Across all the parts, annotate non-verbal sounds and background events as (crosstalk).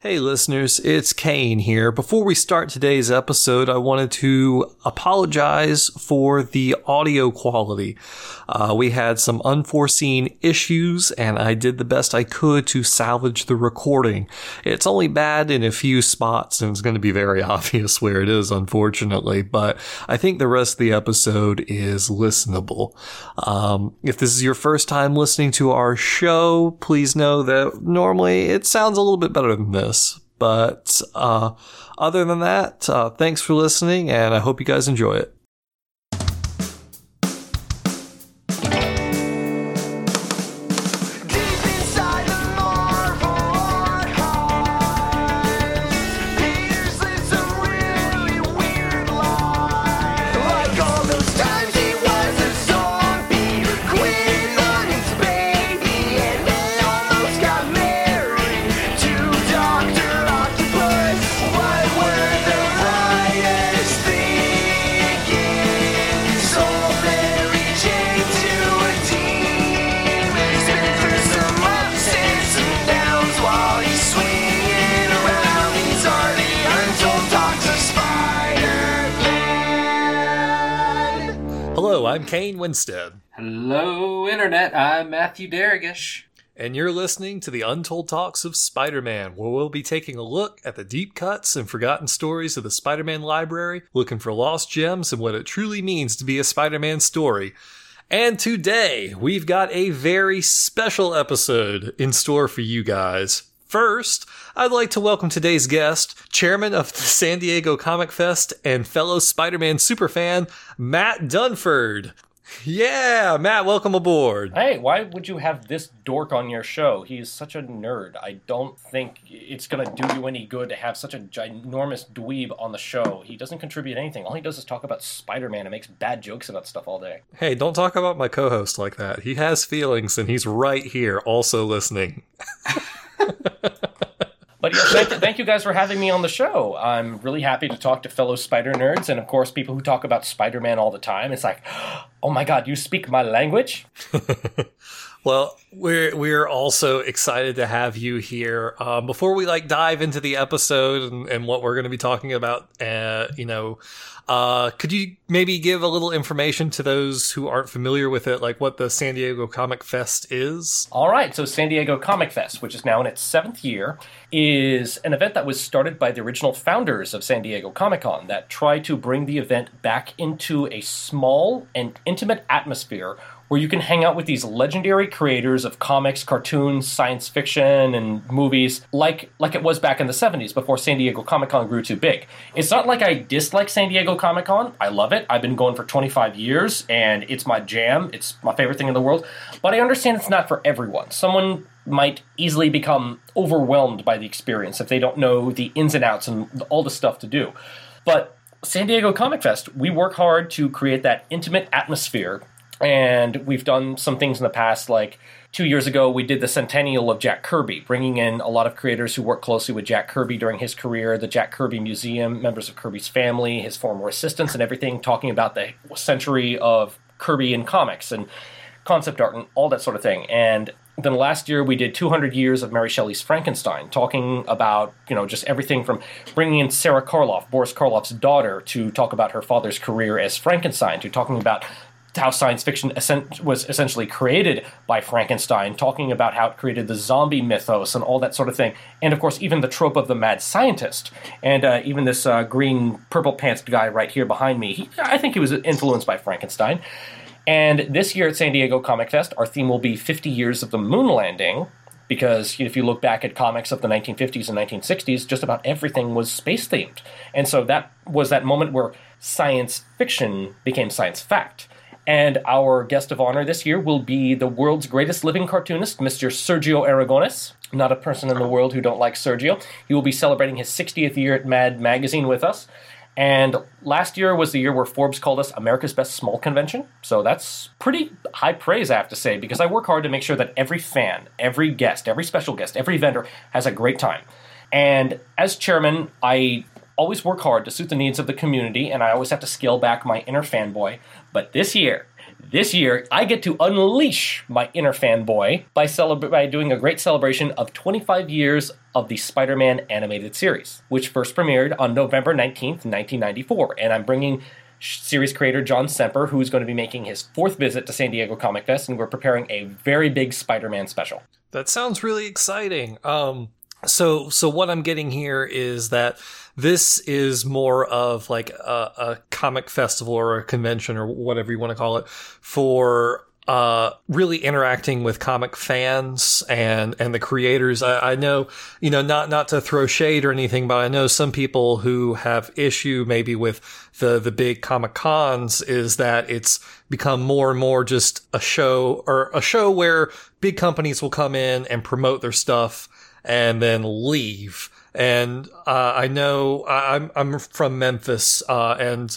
Hey listeners, it's Kane here. Before we start today's episode, I wanted to apologize for the audio quality. Uh, we had some unforeseen issues and I did the best I could to salvage the recording. It's only bad in a few spots and it's going to be very (laughs) obvious where it is, unfortunately, but I think the rest of the episode is listenable. Um, if this is your first time listening to our show, please know that normally it sounds a little bit better than this. But uh, other than that, uh, thanks for listening, and I hope you guys enjoy it. And you're listening to the Untold Talks of Spider Man, where we'll be taking a look at the deep cuts and forgotten stories of the Spider Man library, looking for lost gems and what it truly means to be a Spider Man story. And today, we've got a very special episode in store for you guys. First, I'd like to welcome today's guest, chairman of the San Diego Comic Fest and fellow Spider Man superfan, Matt Dunford. Yeah, Matt, welcome aboard. Hey, why would you have this dork on your show? He's such a nerd. I don't think it's going to do you any good to have such a ginormous dweeb on the show. He doesn't contribute anything. All he does is talk about Spider Man and makes bad jokes about stuff all day. Hey, don't talk about my co host like that. He has feelings and he's right here also listening. (laughs) Thank, thank you guys for having me on the show. I'm really happy to talk to fellow Spider nerds and, of course, people who talk about Spider Man all the time. It's like, (gasps) oh my god, you speak my language? (laughs) Well, we're we're also excited to have you here. Um, before we like dive into the episode and, and what we're going to be talking about, uh, you know, uh, could you maybe give a little information to those who aren't familiar with it, like what the San Diego Comic Fest is? All right, so San Diego Comic Fest, which is now in its seventh year, is an event that was started by the original founders of San Diego Comic Con that tried to bring the event back into a small and intimate atmosphere where you can hang out with these legendary creators of comics, cartoons, science fiction, and movies like like it was back in the 70s before San Diego Comic Con grew too big. It's not like I dislike San Diego Comic Con. I love it. I've been going for 25 years and it's my jam. It's my favorite thing in the world. But I understand it's not for everyone. Someone might easily become overwhelmed by the experience if they don't know the ins and outs and all the stuff to do. But San Diego Comic Fest, we work hard to create that intimate atmosphere and we've done some things in the past like two years ago we did the centennial of jack kirby bringing in a lot of creators who worked closely with jack kirby during his career the jack kirby museum members of kirby's family his former assistants and everything talking about the century of kirby in comics and concept art and all that sort of thing. And then last year we did 200 years of Mary Shelley's Frankenstein, talking about you know just everything from bringing in Sarah Karloff, Boris Karloff's daughter, to talk about her father's career as Frankenstein, to talking about how science fiction was essentially created by Frankenstein, talking about how it created the zombie mythos and all that sort of thing, and of course even the trope of the mad scientist, and uh, even this uh, green purple pants guy right here behind me. He, I think he was influenced by Frankenstein. And this year at San Diego Comic Fest, our theme will be 50 years of the moon landing, because if you look back at comics of the 1950s and 1960s, just about everything was space themed. And so that was that moment where science fiction became science fact. And our guest of honor this year will be the world's greatest living cartoonist, Mr. Sergio Aragones. Not a person in the world who don't like Sergio. He will be celebrating his 60th year at Mad Magazine with us. And last year was the year where Forbes called us America's Best Small Convention. So that's pretty high praise, I have to say, because I work hard to make sure that every fan, every guest, every special guest, every vendor has a great time. And as chairman, I always work hard to suit the needs of the community, and I always have to scale back my inner fanboy. But this year, This year, I get to unleash my inner fanboy by, celebra- by doing a great celebration of 25 years of the Spider Man animated series, which first premiered on November 19th, 1994. And I'm bringing series creator John Semper, who's going to be making his fourth visit to San Diego Comic Fest, and we're preparing a very big Spider Man special. That sounds really exciting. Um, so, so what I'm getting here is that this is more of like a, a comic festival or a convention or whatever you want to call it for uh, really interacting with comic fans and and the creators. I, I know, you know, not not to throw shade or anything, but I know some people who have issue maybe with the the big comic cons is that it's become more and more just a show or a show where big companies will come in and promote their stuff and then leave. And uh, I know I'm I'm from Memphis, uh, and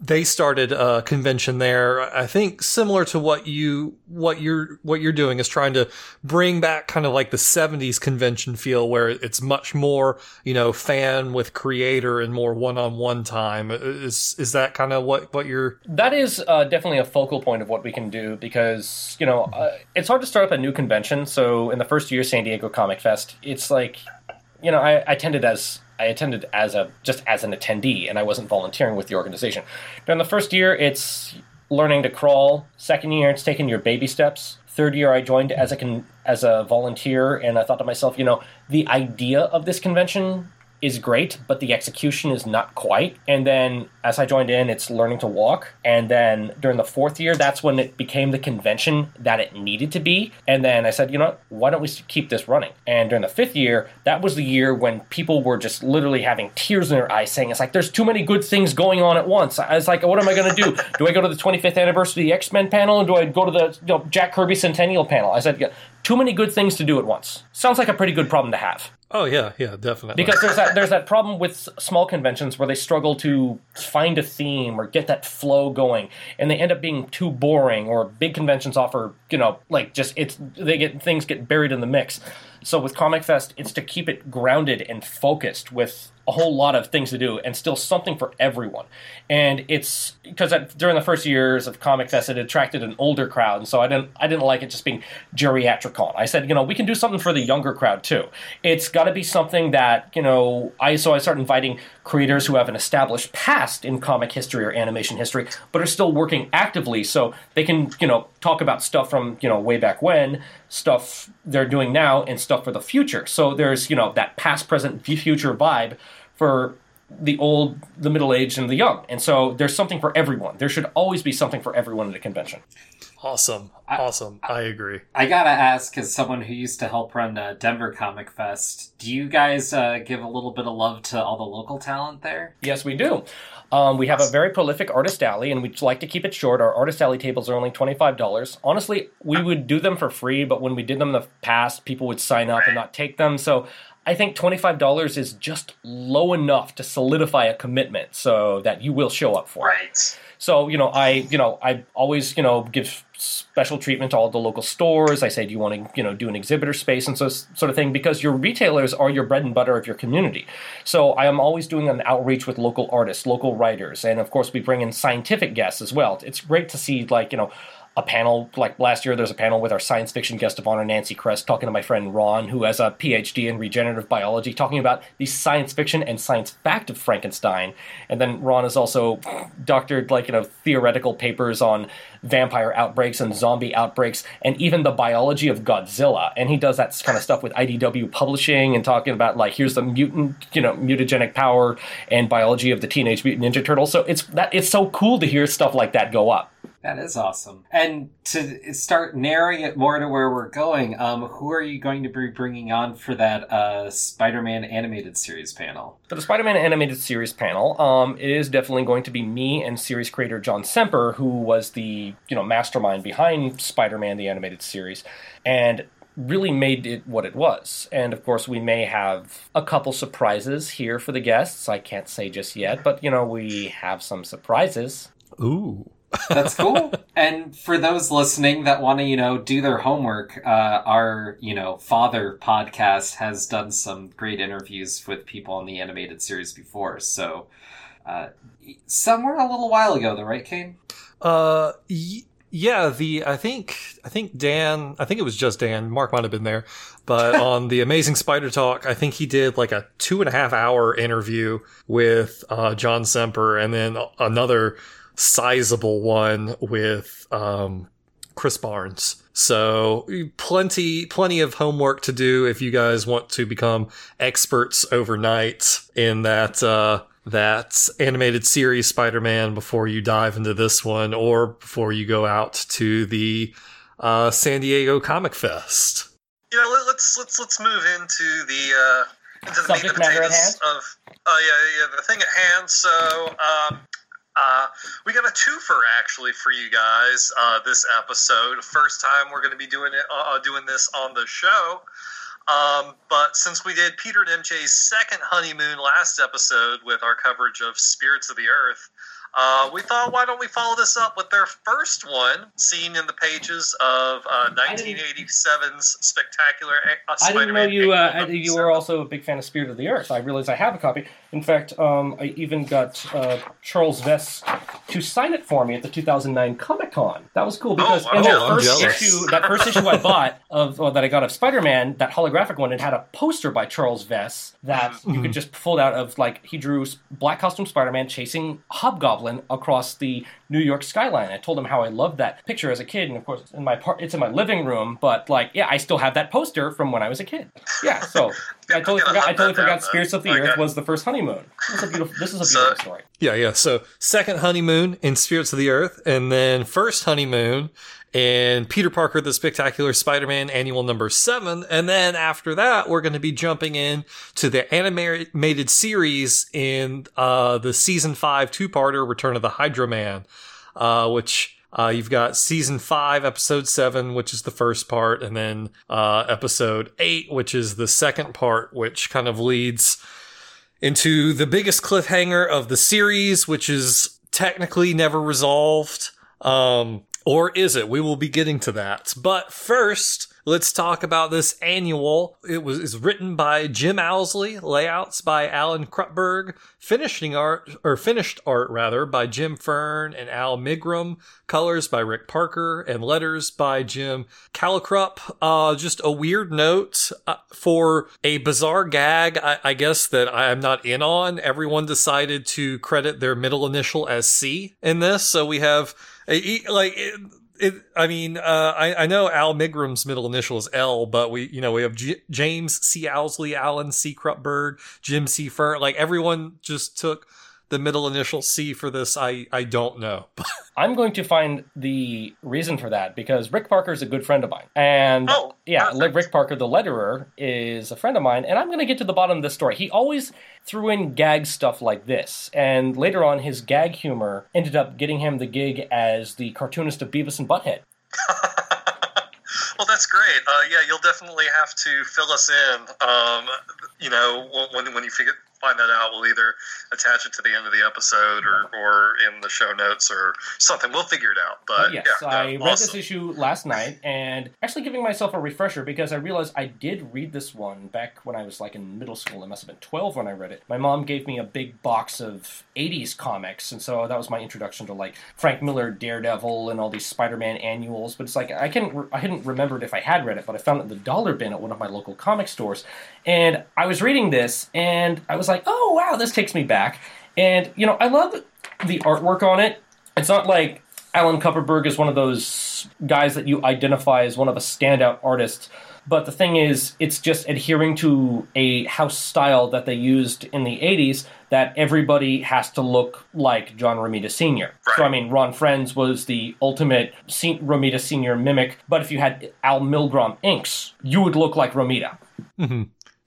they started a convention there. I think similar to what you what you're what you're doing is trying to bring back kind of like the '70s convention feel, where it's much more you know fan with creator and more one-on-one time. Is is that kind of what what you're? That is uh, definitely a focal point of what we can do because you know uh, it's hard to start up a new convention. So in the first year, San Diego Comic Fest, it's like you know I, I attended as I attended as a just as an attendee, and I wasn't volunteering with the organization. During the first year, it's learning to crawl. Second year, it's taking your baby steps. Third year, I joined as a con- as a volunteer, and I thought to myself, you know, the idea of this convention is great, but the execution is not quite. And then as I joined in, it's learning to walk. And then during the fourth year, that's when it became the convention that it needed to be. And then I said, you know, what? why don't we keep this running? And during the fifth year, that was the year when people were just literally having tears in their eyes, saying, "It's like there's too many good things going on at once." I was like, "What am I going to do? Do I go to the 25th anniversary X Men panel, or do I go to the you know, Jack Kirby Centennial panel?" I said, "Too many good things to do at once." Sounds like a pretty good problem to have. Oh yeah, yeah, definitely. Because there's that (laughs) there's that problem with small conventions where they struggle to find a theme or get that flow going, and they end up being too boring. Or big conventions offer, you know, like just it's they get things get buried in the mix. So with Comic Fest, it's to keep it grounded and focused with a whole lot of things to do and still something for everyone. And it's because during the first years of Comic Fest, it attracted an older crowd, and so I didn't I didn't like it just being geriatricon. I said, you know, we can do something for the younger crowd too. It's got to be something that you know. I so I started inviting creators who have an established past in comic history or animation history, but are still working actively, so they can you know talk about stuff from you know way back when, stuff they're doing now, and stuff for the future. So there's you know that past, present, future vibe for the old, the middle aged, and the young. And so there's something for everyone. There should always be something for everyone at a convention. awesome, awesome. I agree. I gotta ask, as someone who used to help run uh, Denver Comic Fest, do you guys uh, give a little bit of love to all the local talent there? Yes, we do. Um, we have a very prolific artist alley, and we'd like to keep it short. Our artist alley tables are only twenty five dollars. Honestly, we would do them for free, but when we did them in the past, people would sign up and not take them. So I think twenty five dollars is just low enough to solidify a commitment, so that you will show up for it. So you know, I you know I always you know give special treatment to all the local stores. I say, do you want to you know do an exhibitor space and so sort of thing because your retailers are your bread and butter of your community. So I am always doing an outreach with local artists, local writers, and of course we bring in scientific guests as well. It's great to see like you know a panel like last year there's a panel with our science fiction guest of honor nancy kress talking to my friend ron who has a phd in regenerative biology talking about the science fiction and science fact of frankenstein. And then ron has also doctored like you know theoretical papers on vampire outbreaks and zombie outbreaks and even the biology of godzilla. And he does that kind of stuff with idw publishing and talking about like here's the mutant you know mutagenic power and biology of the teenage mutant ninja turtle so it's that it's so cool to hear stuff like that go up That is awesome. And to start narrowing it more to where we're going, um, who are you going to be bringing on for that uh, Spider-Man animated series panel? For the Spider-Man animated series panel, um, it is definitely going to be me and series creator John Semper, who was the you know mastermind behind Spider-Man the animated series, and really made it what it was. And of course, we may have a couple surprises here for the guests. I can't say just yet, but you know we have some surprises. Ooh. That's cool. (laughs) and for those listening that want to, you know, do their homework, uh, our, you know, Father podcast has done some great interviews with people on the animated series before. So, uh, somewhere a little while ago, though, right, Kane? Uh, y- yeah, the I think I think Dan, I think it was just Dan. Mark might have been there, but (laughs) on the Amazing Spider Talk, I think he did like a two and a half hour interview with uh, John Semper, and then another sizable one with um, Chris Barnes. So plenty, plenty of homework to do if you guys want to become experts overnight in that, uh, that animated series Spider-Man before you dive into this one or before you go out to the, uh, San Diego Comic Fest. You know, let, let's let's let's move into the uh, into the meat Subject and matter potatoes of uh, yeah yeah the thing at hand. So um, uh, we got a twofer actually for you guys uh, this episode. First time we're going to be doing it uh, doing this on the show. Um, but since we did Peter and MJ's second honeymoon last episode with our coverage of Spirits of the Earth, uh, we thought, why don't we follow this up with their first one, seen in the pages of uh, 1987's spectacular uh, I didn't know you. Uh, number you seven. were also a big fan of Spirit of the Earth. I realize I have a copy. In fact, um, I even got uh, Charles Vess to sign it for me at the 2009 Comic Con. That was cool because wow. in that Oh, first issue, that first issue I bought of or that I got of Spider-Man, that holographic one, it had a poster by Charles Vess that you Mm-hmm. could just pull out of like he drew black costume Spider-Man chasing Hobgoblin across the New York skyline. I told him how I loved that picture as a kid, and of course, in my par- it's in my living room. But like, yeah, I still have that poster from when I was a kid. Yeah, so (laughs) I totally gonna forgot. I hunt totally that down, forgot. Spirits of the then. Earth was the first honeymoon. This is a beautiful. This is a So- beautiful story. Yeah, yeah. So second honeymoon in Spirits of the Earth, and then first honeymoon in Peter Parker the Spectacular Spider-Man annual number seven, and then after that, we're going to be jumping in to the animated series in uh, the season five two-parter Return of the Hydro Man, uh, which. Uh, you've got season five, episode seven, which is the first part, and then uh, episode eight, which is the second part, which kind of leads into the biggest cliffhanger of the series, which is technically never resolved. Um, or is it? We will be getting to that. But first, let's talk about this annual. It was is written by Jim Owsley, layouts by Alan Kupperberg, finishing art or finished art rather by Jim Fern and Al Milgrom, colors by Rick Parker, and letters by Jim Salicrup. Uh, just a weird note uh, for a bizarre gag, I, I guess that I am not in on. Everyone decided to credit their middle initial as C in this, so we have like. It, it, I mean, uh, I, I know Al Milgrom's middle initial is L, but we, you know, we have J- James C. Owsley, Alan C. Kupperberg, Jim C. Fern. Like everyone just took the middle initial C for this. I, I don't know. (laughs) I'm going to find the reason for that because Rick Parker is a good friend of mine, and Oh, yeah, perfect. Rick Parker, the letterer, is a friend of mine, and I'm going to get to the bottom of this story. He always threw in gag stuff like this, and later on, his gag humor ended up getting him the gig as the cartoonist of Beavis and Butthead. (laughs) Well, that's great. Uh, yeah, you'll definitely have to fill us in. Um, you know, when when you figure find that out, we'll either attach it to the end of the episode or, or in the show notes or something. We'll figure it out. But, But yes, yeah, I no, read awesome. this issue last night and actually giving myself a refresher because I realized I did read this one back when I was like in middle school. It must have been 12 when I read it. My mom gave me a big box of 80s comics, and so that was my introduction to like Frank Miller, Daredevil, and all these Spider-Man annuals. But it's like I can I hadn't remembered if I had read it, but I found it in the dollar bin at one of my local comic stores, and I was reading this and I was like, oh wow, this takes me back. And you know, I love the artwork on it. It's not like Alan Kupperberg is one of those guys that you identify as one of a standout artists. But the thing is, it's just adhering to a house style that they used in the 80s that everybody has to look like John Romita Sr. So, I mean, Ron Frenz was the ultimate Se- Romita Sr. mimic, but if you had Al Milgrom inks, you would look like Romita.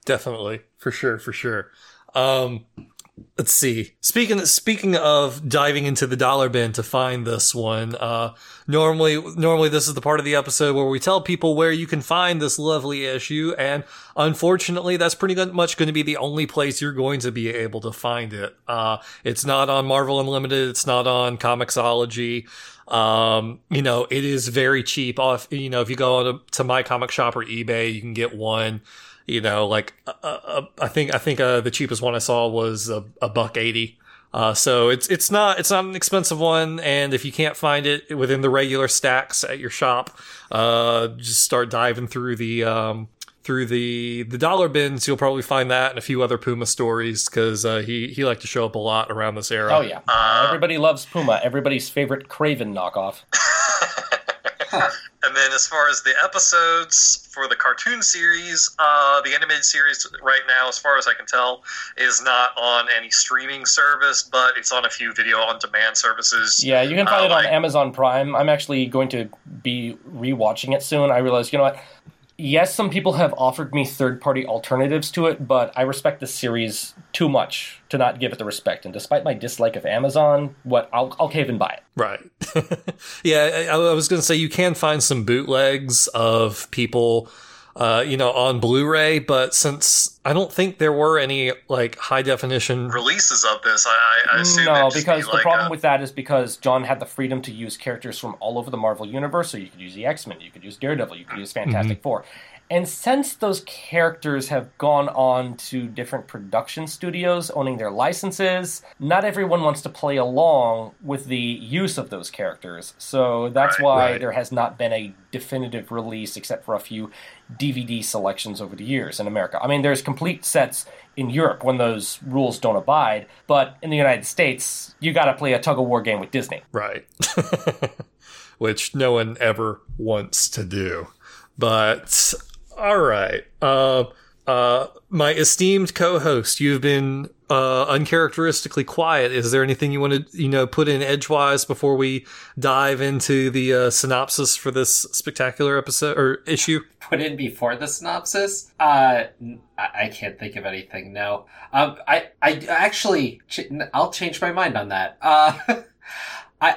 Definitely, for sure, for sure. Um, let's see. Speaking speaking of diving into the dollar bin to find this one, uh, normally normally this is the part of the episode where we tell people where you can find this lovely issue, and unfortunately, that's pretty much going to be the only place you're going to be able to find it. Uh, it's not on Marvel Unlimited. It's not on Comixology. Um, you know, it is very cheap. Off, you know, if you go to, to my comic shop or eBay, you can get one you know, like uh, uh, I think I think uh, the cheapest one I saw was a, a buck eighty Uh, so it's it's not it's not an expensive one, and if you can't find it within the regular stacks at your shop, uh, just start diving through the um, through the the dollar bins. You'll probably find that and a few other Puma stories because uh, he he liked to show up a lot around this era. Oh yeah, everybody loves Puma. Everybody's favorite Kraven knockoff. (laughs) (laughs) And then, as far as the episodes for the cartoon series, uh, the animated series right now, as far as I can tell, is not on any streaming service, but it's on a few video on demand services. Yeah, you can find Uh, it on like- Amazon Prime. I'm actually going to be rewatching it soon. I realized, you know what? Yes, some people have offered me third-party alternatives to it, but I respect the series too much to not give it the respect. And despite my dislike of Amazon, what I'll, I'll cave and buy it. Right. (laughs) yeah, I, I was going to say you can find some bootlegs of people, uh, you know, on Blu-ray, but since I don't think there were any like high definition. Releases of this, I, I- I assume. No, because be the like problem a- with that is because John had the freedom to use characters from all over the Marvel universe. So you could use the X Men, you could use Daredevil, you could use Fantastic Four. And since those characters have gone on to different production studios owning their licenses, not everyone wants to play along with the use of those characters. So that's Right, why right. there has not been a definitive release except for a few DVD selections over the years in America. I mean, there's complete sets in Europe when those rules don't abide, but in the United States, you got to play a tug of war game with Disney. Right. (laughs) Which no one ever wants to do. But all right. Uh, uh, my esteemed co-host, you've been uh, uncharacteristically quiet. Is there anything you want to, you know, put in edgewise before we dive into the uh, synopsis for this spectacular episode or issue? (laughs) put in before the synopsis? Uh, I, can't think of anything. No. Um, I, I actually, I'll change my mind on that. Uh, (laughs) I,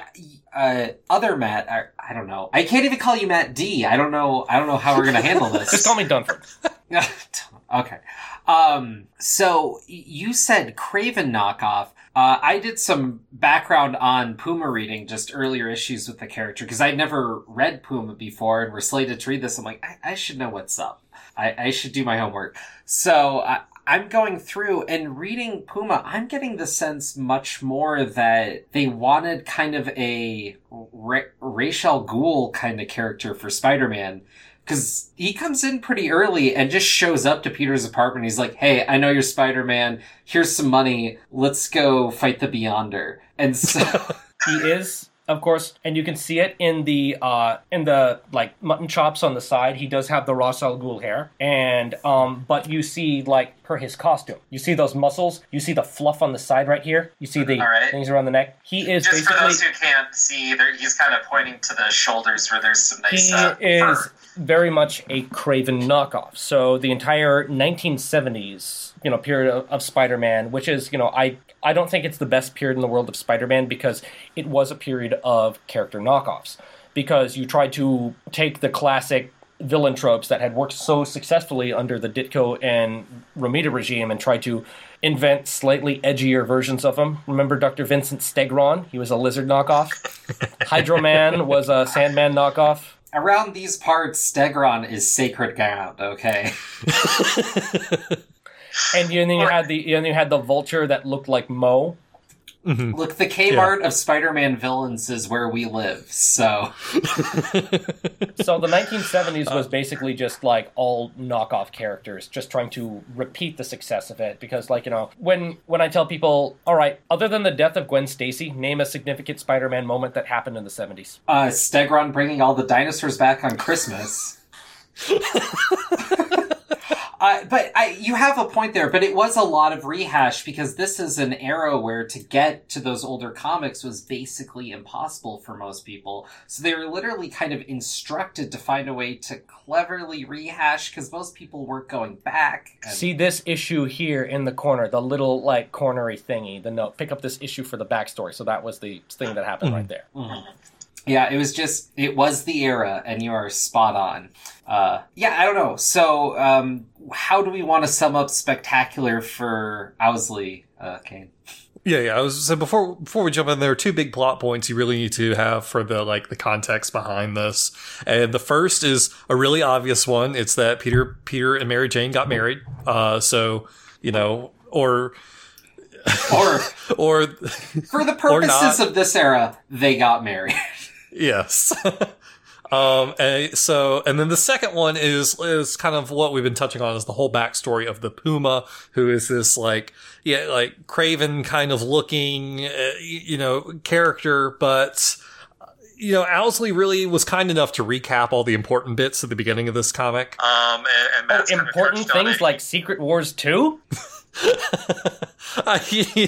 uh, other Matt, I, I don't know. I can't even call you Matt D. I don't know. I don't know how we're gonna handle this. Just call me Dunford. (laughs) okay. Um, so you said Kraven knockoff. Uh, I did some background on Puma reading just earlier issues with the character because I'd never read Puma before and we're slated to read this. I'm like, I, I should know what's up. I, I should do my homework. So I, I'm going through and reading Puma. I'm getting the sense much more that they wanted kind of a Ra- Ra's al Ghul kind of character for Spider-Man because he comes in pretty early and just shows up to Peter's apartment. He's like, "Hey, I know you're Spider-Man. Here's some money. Let's go fight the Beyonder." And so, (laughs) he is of course and you can see it in the uh in the like mutton chops on the side he does have the Ra's al Ghul hair and um but you see like per his costume you see those muscles you see the fluff on the side right here you see the right. things around the neck he is Just for those who can't see, he's kind of pointing to the shoulders where there's some nice he uh, is fur. very much a Kraven knockoff. So the entire 1970s, you know, period of, of Spider-Man, which is, you know, I I don't think it's the best period in the world of Spider-Man because it was a period of character knockoffs. Because you tried to take the classic villain tropes that had worked so successfully under the Ditko and Romita regime and tried to invent slightly edgier versions of them. Remember Dr. Vincent Stegron? He was a lizard knockoff. (laughs) Hydro Man was a Sandman knockoff. around these parts, Stegron is sacred ground. Okay. (laughs) And you- and then you had the and you had the vulture that looked like Mo. Look, the Kmart of Spider-Man villains is where we live. So (laughs) So the 1970s was basically just like all knockoff characters, just trying to repeat the success of it. Because like you know, when when I tell people, all right, other than the death of Gwen Stacy, name a significant Spider-Man moment that happened in the 70s. uh, Stegron bringing all the dinosaurs back on Christmas. (laughs) (laughs) Uh, but I, you have a point there, but it was a lot of rehash because this is an era where to get to those older comics was basically impossible for most people. So they were literally kind of instructed to find a way to cleverly rehash because most people weren't going back. And- See this issue here in the corner, the little like cornery thingy, the note. Pick up this issue for the backstory. So that was the thing that happened right there. Yeah, it was just it was the era, and you are spot on. Uh, yeah, I don't know. So, um, how do we want to sum up spectacular for Owsley, uh, Kane? Yeah, yeah. I was so before before we jump in, there are two big plot points you really need to have for the like the context behind this. And the first is a really obvious one. It's that Peter Peter and Mary Jane got married. Uh, so you know, or Or (laughs) or for the Or purposes of this era, they got married. (laughs) yes. (laughs) um, and so, and then the second one is is kind of what we've been touching on is the whole backstory of the Puma, who is this like yeah like Kraven kind of looking uh, you know character, but. You know, Owsley really was kind enough to recap all the important bits at the beginning of this comic. Um, and, and Oh, Matt's kind important things like Secret Wars 2? (laughs) (laughs) I,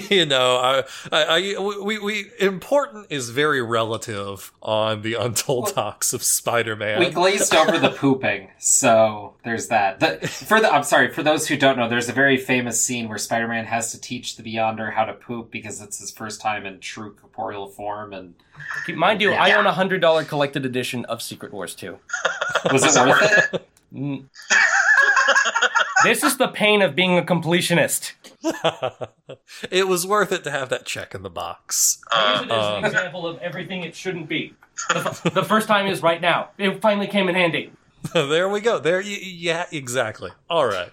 you know, I, I, I, we, we, important is very relative on the Untold Talks of Spider-Man. We glazed over the pooping, so there's that. The, for the, I'm sorry, for those who don't know, there's a very famous scene where Spider-Man has to teach the Beyonder how to poop because it's his first time in true corporeal form, and Mind you, I own a $100 collected edition of Secret Wars 2. was it worth it? Mm. This is the pain of being a completionist. (laughs) it was worth it to have that check in the box. I use it as Um, an example of everything it shouldn't be. The, the first time is right now. It finally came in handy. (laughs) there we go. There, y- yeah, exactly. All right.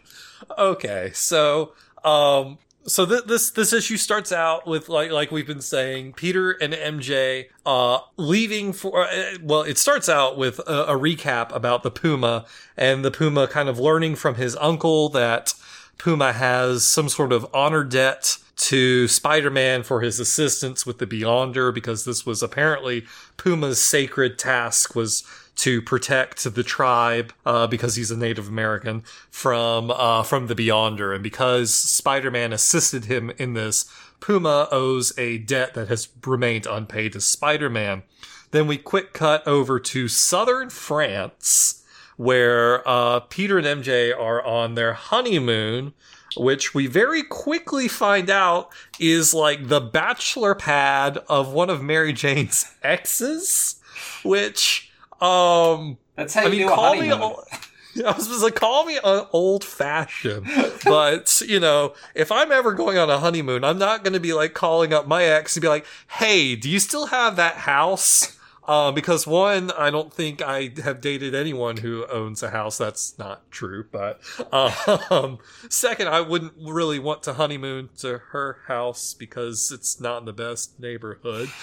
Okay. So, um, so th- this this issue starts out with like like we've been saying, Peter and MJ uh leaving for uh, well, it starts out with a, a recap about the Puma and the Puma kind of learning from his uncle that Puma has some sort of honor debt to Spider-Man for his assistance with the Beyonder because this was apparently Puma's sacred task was to protect the tribe uh, because he's a Native American from uh, from the Beyonder, and because Spider-Man assisted him in this, Puma owes a debt that has remained unpaid to Spider-Man. Then we quick cut over to southern France, where uh, Peter and MJ are on their honeymoon, which we very quickly find out is like the bachelor pad of one of Mary Jane's (laughs) exes, which um That's how I mean do call me honeymoon. ol- (laughs) I was just like, call me uh, old fashioned, but you know, if I'm ever going on a honeymoon, I'm not going to be like calling up my ex and be like, "Hey, do you still have that house?" Uh, because one, I don't think I have dated anyone who owns a house. That's not true. But um, (laughs) second, I wouldn't really want to honeymoon to her house because it's not in the best neighborhood. (laughs)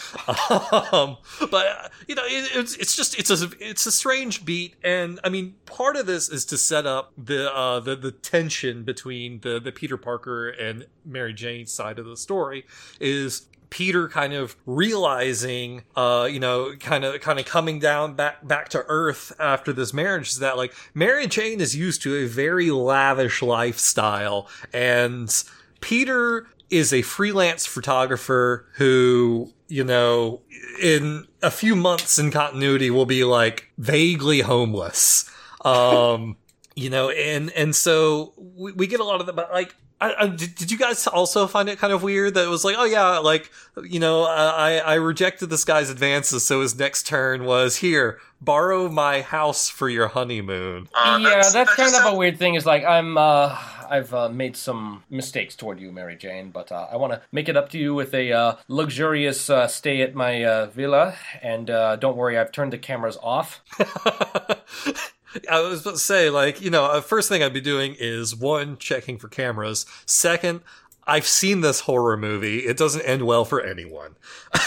Um, but you know, it, it's it's just it's a it's a strange beat, and I mean, part of this is to set up the uh, the the tension between the the Peter Parker and Mary Jane side of the story is Peter kind of realizing, uh, you know, kind of, kind of coming down back, back to earth after this marriage is that like Mary Jane is used to a very lavish lifestyle and Peter is a freelance photographer who, you know, in a few months in continuity will be like vaguely homeless. Um, (laughs) you know, and, and so we, we get a lot of the, but like, I, I, did, did you guys also find it kind of weird that it was like, oh yeah, like, you know, I, I rejected this guy's advances, so his next turn was here, borrow my house for your honeymoon. Uh, yeah, that's, that kind just of a weird thing. Is like I'm, uh, I've uh, made some mistakes toward you, Mary Jane, but uh, I want to make it up to you with a uh, luxurious uh, stay at my uh, villa. And uh, don't worry, I've turned the cameras off. (laughs) (laughs) I was about to say, like, you know, uh, first thing I'd be doing is one, checking for cameras. Second, I've seen this horror movie. It doesn't end well for anyone. (laughs)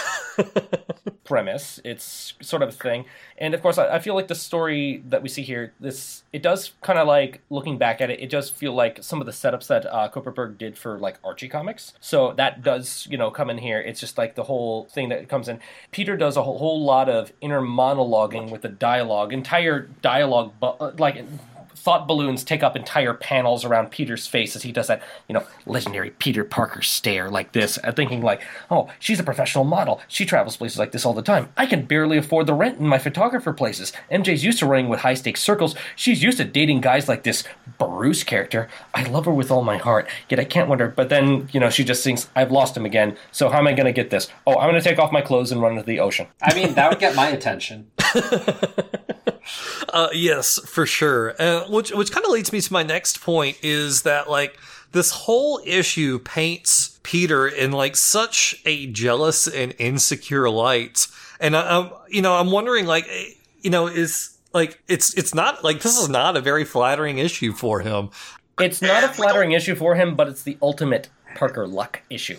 premise. It's sort of a thing, and of course, I, I feel like the story that we see here, this it does kind of like looking back at it, it does feel like some of the setups that uh, did for like Archie comics. So that does you know come in here. It's just like the whole thing that comes in. Peter does a whole, whole lot of inner monologuing with the dialogue, entire dialogue, bu- like thought balloons take up entire panels around Peter's face as he does that, you know, legendary Peter Parker stare like this, uh, thinking like, oh, she's a professional model. She travels places like this all the time. I can barely afford the rent in my photographer places. MJ's used to running with high stakes circles. She's used to dating guys like this Bruce character. I love her with all my heart, yet I can't wonder. But then, you know, she just thinks, I've lost him again. So how am I going to get this? Oh, I'm going to take off my clothes and run into the ocean. I mean, that would get my attention. (laughs) Uh, yes, for sure. Uh, which which kind of leads me to my next point is that like this whole issue paints Peter in like such a jealous and insecure light, and I, I'm you know I'm wondering like eh, you know is like it's it's not like this is not a very flattering issue for him. It's not a flattering issue for him, but it's the ultimate Parker luck issue.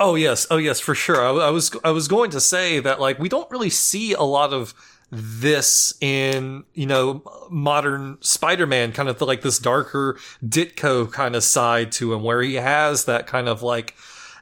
Oh yes, oh yes, for sure. I, I was I was going to say that like we don't really see a lot of this in you know modern Spider-Man, kind of like this darker Ditko kind of side to him, where he has that kind of like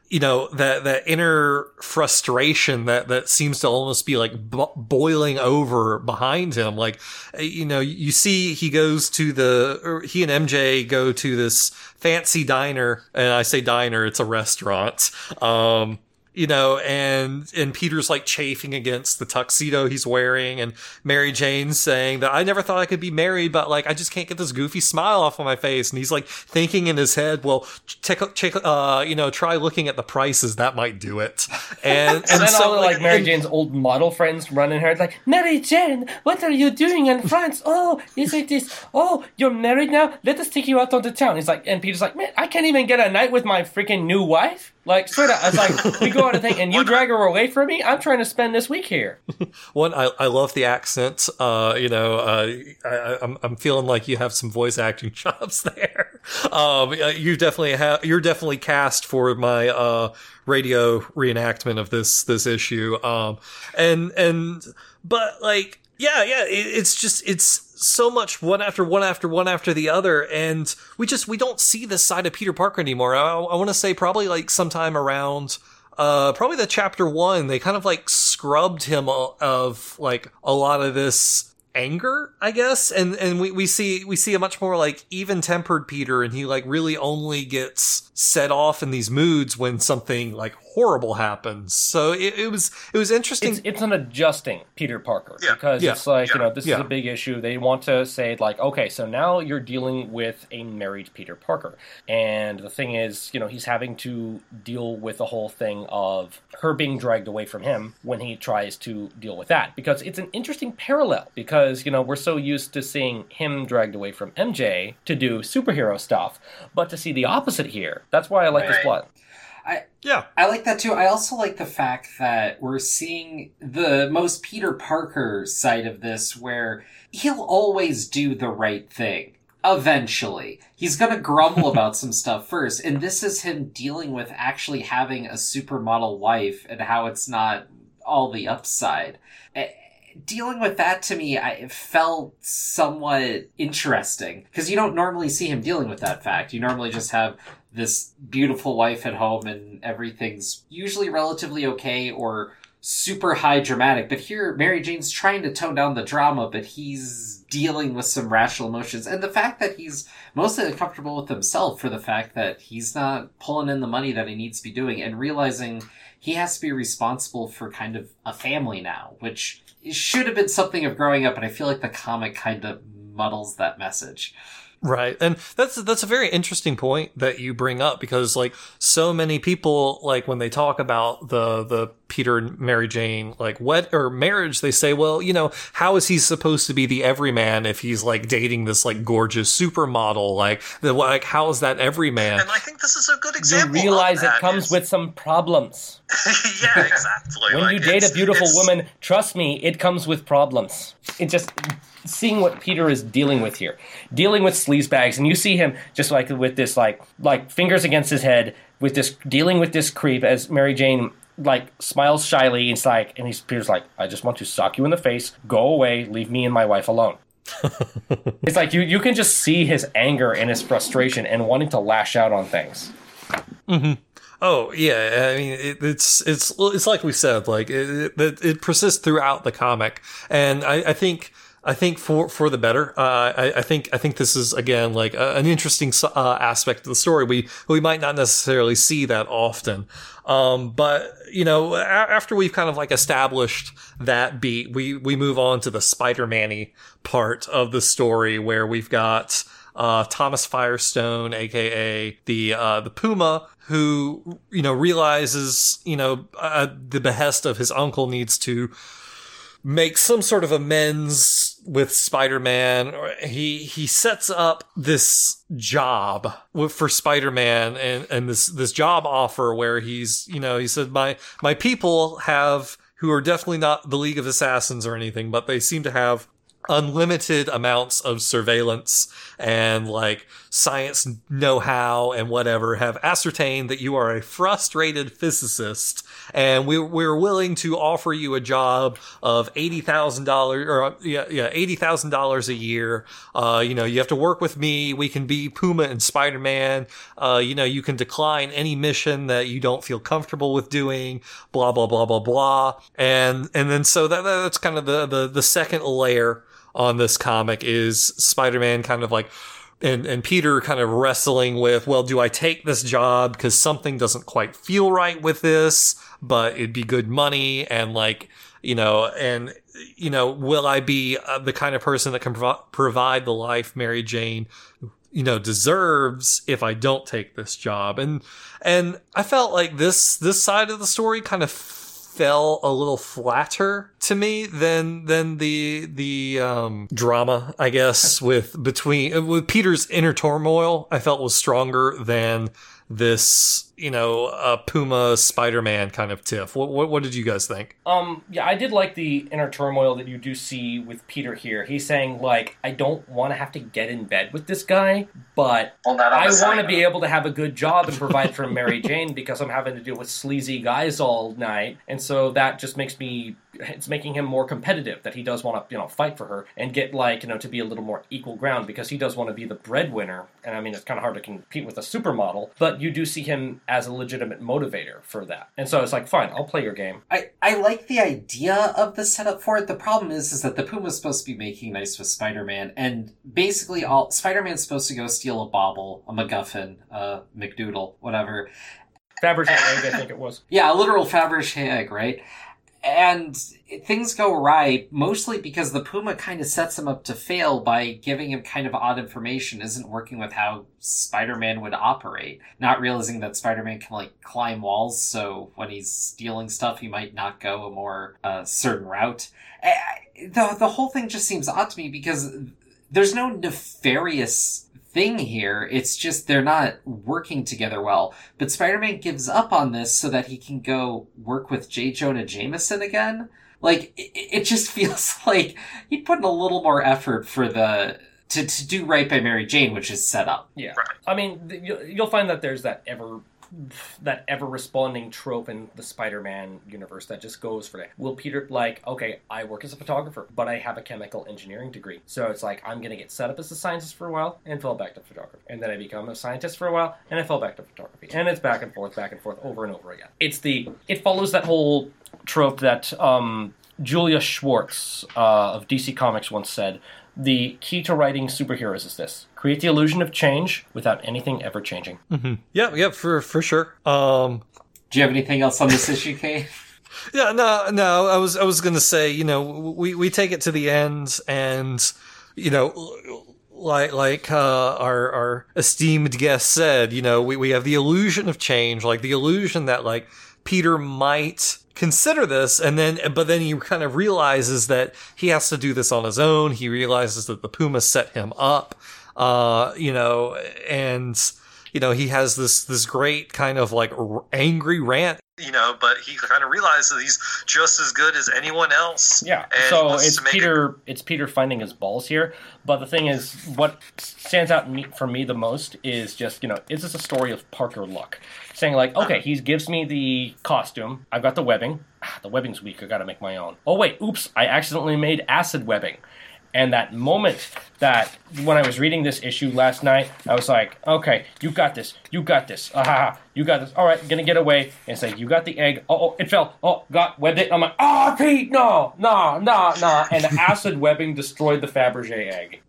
you know that that inner frustration that that seems to almost be like bo- boiling over behind him. Like you know you see he goes to the he and MJ go to this fancy diner and I say diner it's a restaurant um you know, and and Peter's like chafing against the tuxedo he's wearing, and Mary Jane's saying that I never thought I could be married, but like I just can't get this goofy smile off of my face, and he's like thinking in his head, well, check, check, uh, you know, try looking at the prices, that might do it, (laughs) and and, And then so all the, like Mary and- Jane's old model friends running her like, Mary Jane, what are you doing in France? Oh, is it this? Oh, you're married now? Let us take you out on the town. He's like, and Peter's like, man, I can't even get a night with my freaking new wife. Like straight up, I was like, (laughs) we go out and thing, and you drag her away from me. I'm trying to spend this week here. (laughs) One, I, I love the accent. Uh, you know, uh, I, I, I'm I'm feeling like you have some voice acting (laughs) chops there. Um, uh, you definitely have. You're definitely cast for my uh radio reenactment of this this issue. Um, and and but like yeah yeah, it, it's just it's so much one after one after one after the other, and we just we don't see this side of Peter Parker anymore. I, I want to say probably like sometime around uh probably the chapter one they kind of like scrubbed him of like a lot of this anger i guess and and we, we see we see a much more like even tempered peter and he like really only gets set off in these moods when something like horrible happens so it, it was it was interesting It's it's an adjusting Peter Parker Yeah. because Yeah. it's like you know this Yeah. is a big issue. They want to say like, okay, so now you're dealing with a married Peter Parker, and the thing is, you know, he's having to deal with the whole thing of her being dragged away from him when he tries to deal with that because it's an interesting parallel because you know we're so used to seeing him dragged away from MJ to do superhero stuff, but to see the opposite here, that's why I like this Right. plot. yeah I like that too. I also like the fact that we're seeing the most Peter Parker side of this where he'll always do the right thing. Eventually. He's gonna grumble (laughs) about some stuff first, and this is him dealing with actually having a supermodel wife and how it's not all the upside. Eh, Dealing with that to me, I it felt somewhat interesting because you don't normally see him dealing with that fact. You normally just have this beautiful wife at home and everything's usually relatively okay or super high dramatic. But here, Mary Jane's trying to tone down the drama, but he's dealing with some rational emotions. And the fact that he's mostly uncomfortable with himself for the fact that he's not pulling in the money that he needs to be doing and realizing he has to be responsible for kind of a family now, which should have been something of growing up, but I feel like the comic kind of muddles that message. Right. And that's that's a very interesting point that you bring up because like so many people like when they talk about the the Peter and Mary Jane like what or marriage they say, well, you know, how is he supposed to be the everyman if he's like dating this like gorgeous supermodel like the like how is that everyman? And I think this is a good example You example. realize of it comes is- with some problems. (laughs) yeah, exactly. When Like, you date a beautiful it's- woman, trust me, it comes with problems. It just seeing what Peter is dealing with here, dealing with sleazebags, and you see him just like with this like like fingers against his head with this dealing with this creep as Mary Jane like smiles shyly. It's like and he's Peter's like, I just want to sock you in the face, go away, leave me and my wife alone. (laughs) it's like you you can just see his anger and his frustration and wanting to lash out on things. Mm-hmm. Oh yeah, I mean it, it's it's it's like we said, like it, it, it persists throughout the comic, and I, I think I think for for the better. Uh, I, I think I think this is again like a, an interesting uh, aspect of the story. We we might not necessarily see that often, um, but you know a- after we've kind of like established that beat, we we move on to the Spider-Man-y part of the story where we've got uh, Thomas Firestone, aka the uh, the Puma, who you know realizes you know uh, the behest of his uncle needs to make some sort of amends with Spider-Man. He he sets up this job for Spider-Man and and this this job offer where he's you know he said my my people have who are definitely not the League of Assassins or anything, but they seem to have unlimited amounts of surveillance and like science know-how and whatever have ascertained that you are a frustrated physicist and we, we're willing to offer you a job of $80,000 or yeah, yeah, $80,000 a year. Uh, you know, you have to work with me. We can be Puma and Spider-Man. Uh, you know, you can decline any mission that you don't feel comfortable with doing, blah, blah, blah, blah, blah. And, and then so that, that's kind of the, the, the second layer on this comic is Spider-Man kind of like and and Peter kind of wrestling with, well, do I take this job? Because something doesn't quite feel right with this, but it'd be good money and like you know, and you know, will I be uh, the kind of person that can provi- provide the life Mary Jane you know deserves if I don't take this job? And and I felt like this this side of the story kind of fell a little flatter to me than than the the um, drama I guess (laughs) with between with Peter's inner turmoil I felt was stronger than this you know a Puma Spider Man kind of tiff. What, what what did you guys think? Um, yeah, I did like the inner turmoil that you do see with Peter here. He's saying like, I don't want to have to get in bed with this guy, but Well, I want to be able to have a good job and provide for (laughs) Mary Jane because I'm having to deal with sleazy guys all night, and so that just makes me. It's making him more competitive. That he does want to, you know, fight for her and get like, you know, to be a little more equal ground because he does want to be the breadwinner. And I mean, it's kind of hard to compete with a supermodel, but you do see him as a legitimate motivator for that. And so it's like, fine, I'll play your game. I, I like the idea of the setup for it. The problem is is that the Puma's supposed to be making nice with Spider-Man, and basically all Spider-Man's supposed to go steal a bauble, a MacGuffin, a McDoodle, whatever. Fabergé egg, I think it was. Yeah, a literal Fabergé egg, right? And things go awry mostly because the Puma kind of sets him up to fail by giving him kind of odd information, isn't working with how Spider-Man would operate, not realizing that Spider-Man can like climb walls, so when he's stealing stuff, he might not go a more uh, certain route. I- The the whole thing just seems odd to me because there's no nefarious thing here. It's just they're not working together well. But Spider-Man gives up on this so that he can go work with J. Jonah Jameson again. Like it, it just (laughs) feels like he put in a little more effort for the to, to do right by Mary Jane, which is set up. Yeah, Right. I mean, th- you'll, you'll find that there's that ever that ever responding trope in the Spider-Man universe that just goes for that. Will Peter like, okay, I work as a photographer, but I have a chemical engineering degree, so it's like I'm gonna get set up as a scientist for a while and fall back to photography, and then I become a scientist for a while and I fall back to photography, and it's back and forth, back and forth, over and over again. It's the it follows that whole trope that um, Julius Schwartz uh, of DC Comics once said. The key to writing superheroes is this: create the illusion of change without anything ever changing. Mm-hmm. Yeah, yeah, for for sure. Um, Do you have anything else on this issue, Kate? (laughs) Yeah, no, no. I was, I was gonna say, you know, we we take it to the end, and you know, like like uh, our our esteemed guest said, you know, we we have the illusion of change, like the illusion that like Peter might consider this, and then but then he kind of realizes that he has to do this on his own. He realizes that the Puma set him up, uh, you know, and. You know, he has this this great kind of like angry rant You know, but he kind of realizes he's just as good as anyone else. Yeah. And so it's make it- Peter. It's Peter finding his balls here. But the thing is, what stands out for me the most is just you know, is this a story of Parker luck? Saying like, okay, he gives me the costume. I've got the webbing. Ah, the webbing's weak. I got to make my own. Oh wait, oops! I accidentally made acid webbing. And that moment that when I was reading this issue last night, I was like, okay, you got this, you got this, ah, ha, ha, you got this. All right, gonna get away. And say, you got the egg. Oh, oh, it fell. Oh, got webbed it. I'm like, oh, Pete, no, no, no, no. And the acid webbing destroyed the Fabergé egg.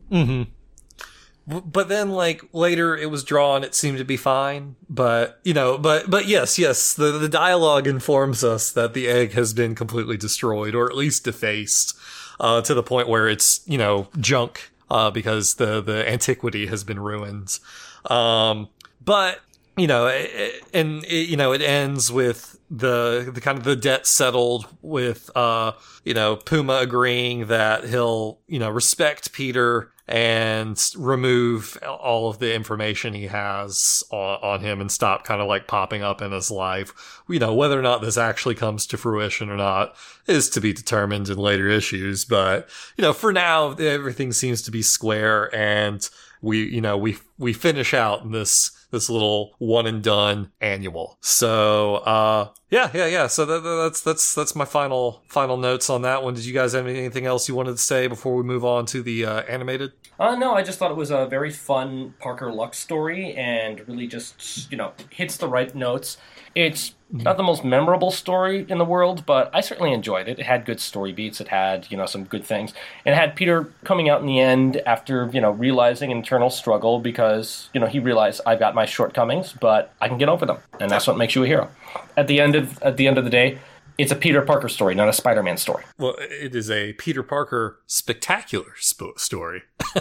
B- but then like later it was drawn it seemed to be fine but you know but but yes yes the the dialogue informs us that the egg has been completely destroyed or at least defaced uh to the point where it's you know junk uh because the the antiquity has been ruined. Um but you know it, and it, you know it ends with the the kind of the debt settled with uh you know Puma agreeing that he'll you know respect Peter and remove all of the information he has on, on him and stop kind of like popping up in his life. You know, whether or not this actually comes to fruition or not is to be determined in later issues. But, you know, for now, everything seems to be square and we, you know, we, we finish out in this, this little one and done annual. So, uh, yeah, yeah, yeah. So that, that's, that's, that's my final, final notes on that one. Did you guys have anything else you wanted to say before we move on to the, uh, animated? Uh, no, I just thought it was a very fun Parker Luck story and really just, you know, hits the right notes. It's not the most memorable story in the world, but I certainly enjoyed it. It had good story beats. It had, you know, some good things. And it had Peter coming out in the end after, you know, realizing internal struggle because, you know, he realized I've got my shortcomings, but I can get over them. And that's what makes you a hero. At the end of at the end of the day, it's a Peter Parker story, not a Spider-Man story. Well, it is a Peter Parker spectacular sp- story. (laughs)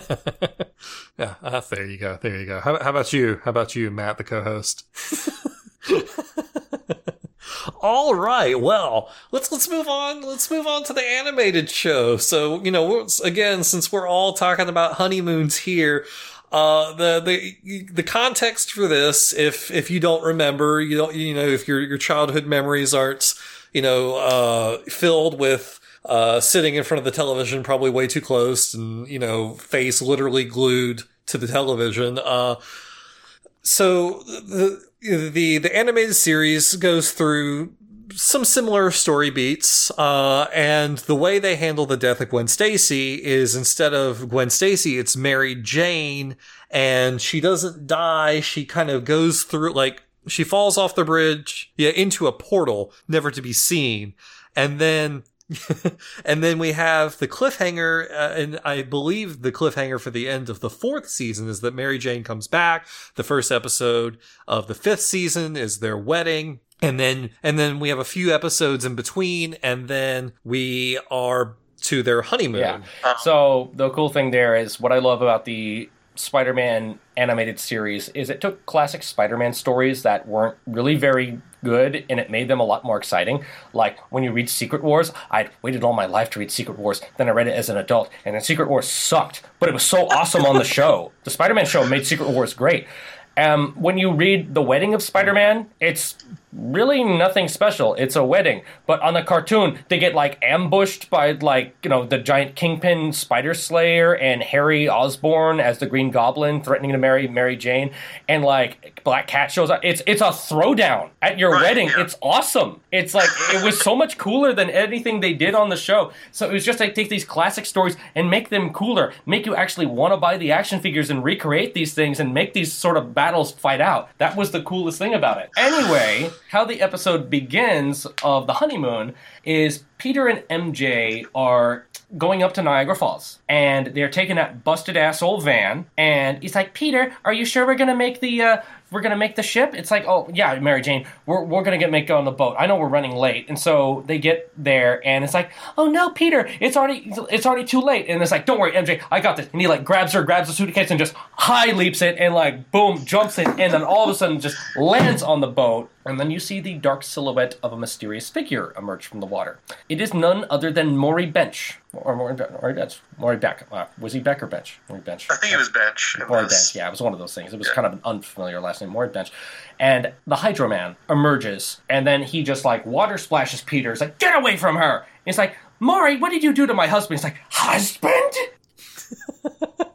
yeah, uh, there you go. There you go. How, how about you? How about you, Matt, the co-host? (laughs) (laughs) All right. Well, let's let's move on. Let's move on to the animated show. So, you know, again, since we're all talking about honeymoons here, uh, the the the context for this, if if you don't remember, you don't, you know, if your your childhood memories aren't, you know, uh, filled with uh, sitting in front of the television, probably way too close, and you know, face literally glued to the television. Uh, so the the the animated series goes through some similar story beats, uh, and the way they handle the death of Gwen Stacy is instead of Gwen Stacy, it's Mary Jane, and she doesn't die. She kind of goes through like she falls off the bridge, yeah, into a portal, never to be seen, and then (laughs) and then we have the cliffhanger, uh, and I believe the cliffhanger for the end of the fourth season is that Mary Jane comes back. The first episode of the fifth season is their wedding. And then, and then we have a few episodes in between, and then we are to their honeymoon. Yeah. So the cool thing there is what I love about the Spider-Man animated series is it took classic Spider-Man stories that weren't really very good and it made them a lot more exciting. Like when you read Secret Wars, I'd waited all my life to read Secret Wars, then I read it as an adult, and then Secret Wars sucked, but it was so awesome on the (laughs) show. The Spider-Man show made Secret Wars great. Um, when you read The Wedding of Spider-Man, it's really nothing special. It's a wedding. But on the cartoon, they get like ambushed by like, you know, the giant kingpin Spider Slayer and Harry Osborn as the Green Goblin threatening to marry Mary Jane and like Black Cat shows up. It's it's a throwdown at your Right, wedding. yeah. It's awesome. It's like it was so much cooler than anything they did on the show. So it was just like take these classic stories and make them cooler, make you actually want to buy the action figures and recreate these things and make these sort of battles fight out. That was the coolest thing about it. Anyway, how the episode begins of the honeymoon is Peter and MJ are going up to Niagara Falls and they're taking that busted ass old van and he's like, Peter, are you sure we're gonna make the uh we're gonna make the ship? It's like, oh yeah, Mary Jane, we're we're gonna get make on the boat. I know we're running late, and so they get there, and it's like, oh no, Peter, it's already it's already too late, and it's like, don't worry, MJ, I got this, and he like grabs her, grabs the suitcase, and just high leaps it, and like boom, jumps it, and then all of a sudden just lands on the boat, and then you see the dark silhouette of a mysterious figure emerge from the water. It is none other than Maury Bench, or Maury, Be- Maury Bench, Maury Beck. Uh, was he Beck or Bench? Maury Bench. I think it was bench. It Maury was- Bench, yeah, it was one of those things. It was kind of an unfamiliar last name, Maury Bench. And the Hydro Man emerges, and then he just like water splashes Peter. He's like, "Get away from her!" He's like, "Maury, what did you do to my husband?" He's like, "Husband." (laughs)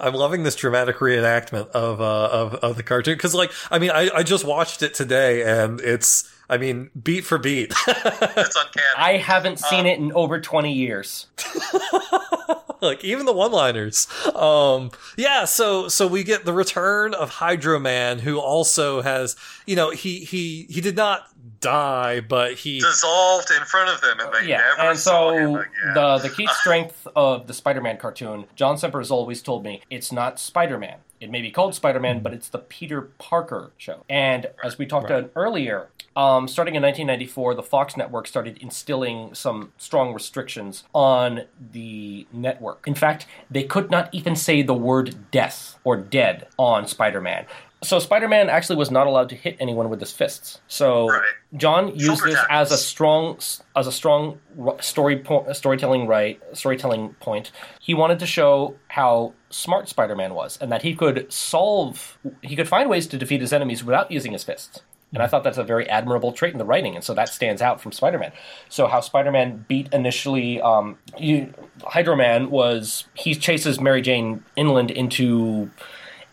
I'm loving this dramatic reenactment of uh, of of the cartoon because, like, I mean, I, I just watched it today, and it's, I mean, beat for beat. (laughs) It's uncanny. I haven't seen it in over twenty years. (laughs) like even the one-liners. Um, yeah. So so we get the return of Hydro Man, who also has, you know, he he he did not die, but he dissolved in front of them, and they Yeah, never and saw him so again. the the key (laughs) strength of the Spider-Man cartoon, John Semper has always told me, it's not Spider-Man. It may be called Spider-Man, but it's the Peter Parker show. And as we talked about earlier, um, starting in 1994, the Fox network started instilling some strong restrictions on the network. In fact, they could not even say the word death or dead on Spider-Man. so Spider-Man actually was not allowed to hit anyone with his fists. So Right. John used Shoulder this as a strong as a strong story po- storytelling right storytelling point. He wanted to show how smart Spider-Man was and that he could solve he could find ways to defeat his enemies without using his fists. And I thought that's a very admirable trait in the writing, and so that stands out from Spider-Man. So how Spider-Man beat initially, um, you, Hydro Man was he chases Mary Jane inland into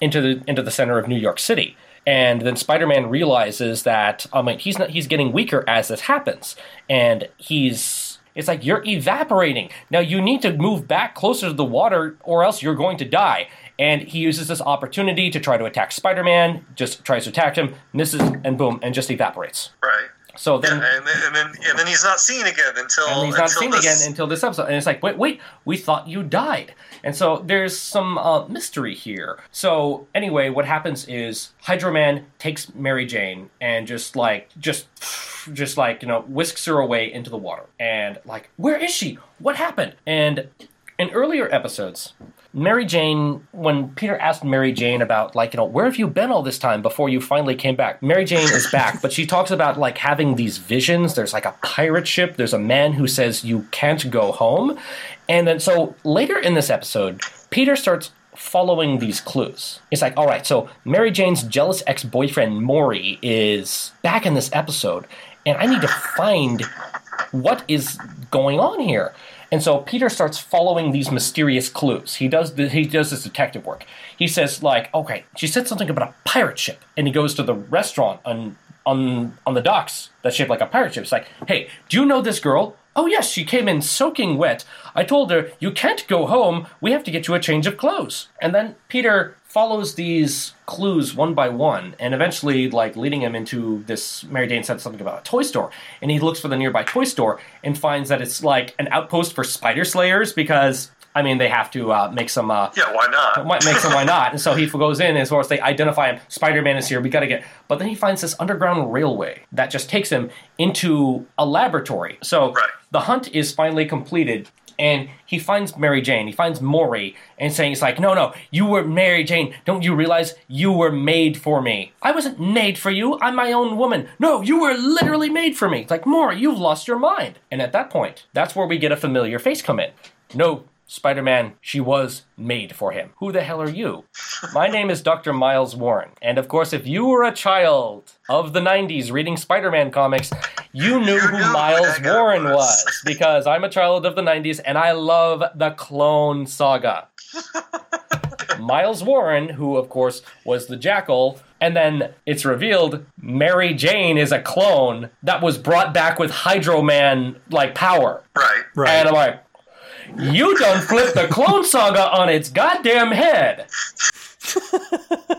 into the into the center of New York City. And then Spider-Man realizes that I mean he's not he's getting weaker as this happens, and he's it's like you're evaporating. Now you need to move back closer to the water, or else you're going to die. And he uses this opportunity to try to attack Spider-Man. Just tries to attack him, misses, and boom, and just evaporates. Right. So then Yeah, and then, and then and then he's not seen again until and he's not until seen this, again until this episode. And it's like, wait, wait, we thought you died. And so there's some uh, mystery here. So anyway, what happens is Hydro Man takes Mary Jane and just like, just, just like you know, whisks her away into the water. And like, where is she? What happened? And in earlier episodes, Mary Jane, when Peter asked Mary Jane about, like, you know, where have you been all this time before you finally came back? Mary Jane is back, but she talks about, like, having these visions. There's, like, a pirate ship. There's a man who says you can't go home. And then, so later in this episode, Peter starts following these clues. It's like, all right, so Mary Jane's jealous ex boyfriend, Maury, is back in this episode, and I need to find what is going on here? And so Peter starts following these mysterious clues. He does the, he does this detective work. He says like, okay, she said something about a pirate ship, and he goes to the restaurant on on on the docks that's shaped like a pirate ship. It's like, hey, do you know this girl? Oh yes, she came in soaking wet. I told her you can't go home. We have to get you a change of clothes. And then Peter follows these clues one by one, and eventually, like leading him into this. Mary Jane said something about a toy store, and he looks for the nearby toy store and finds that it's like an outpost for spider slayers because I mean they have to uh, make some. Uh, Yeah, why not? (laughs) might make some, why not? And so he goes in, and as far as they identify him, Spider Man is here, we gotta get. But then he finds this underground railway that just takes him into a laboratory. So Right. the hunt is finally completed. And he finds Mary Jane. He finds Maury, and saying, "It's like, no, no, you were Mary Jane. Don't you realize you were made for me? I wasn't made for you. I'm my own woman. No, you were literally made for me. It's like, Maury, you've lost your mind." And at that point, that's where we get a familiar face come in. No, Spider Man, she was made for him. Who the hell are you? My name is Dr. Miles Warren. And of course, if you were a child of the 90s reading Spider Man comics, you knew You who knew Miles Warren was. was. Because I'm a child of the 90s and I love the Clone Saga. (laughs) Miles Warren, who of course was the Jackal, and then it's revealed Mary Jane is a clone that was brought back with Hydro Man like power. Right. Right. And I'm like, you done flipped the Clone Saga on its goddamn head. (laughs)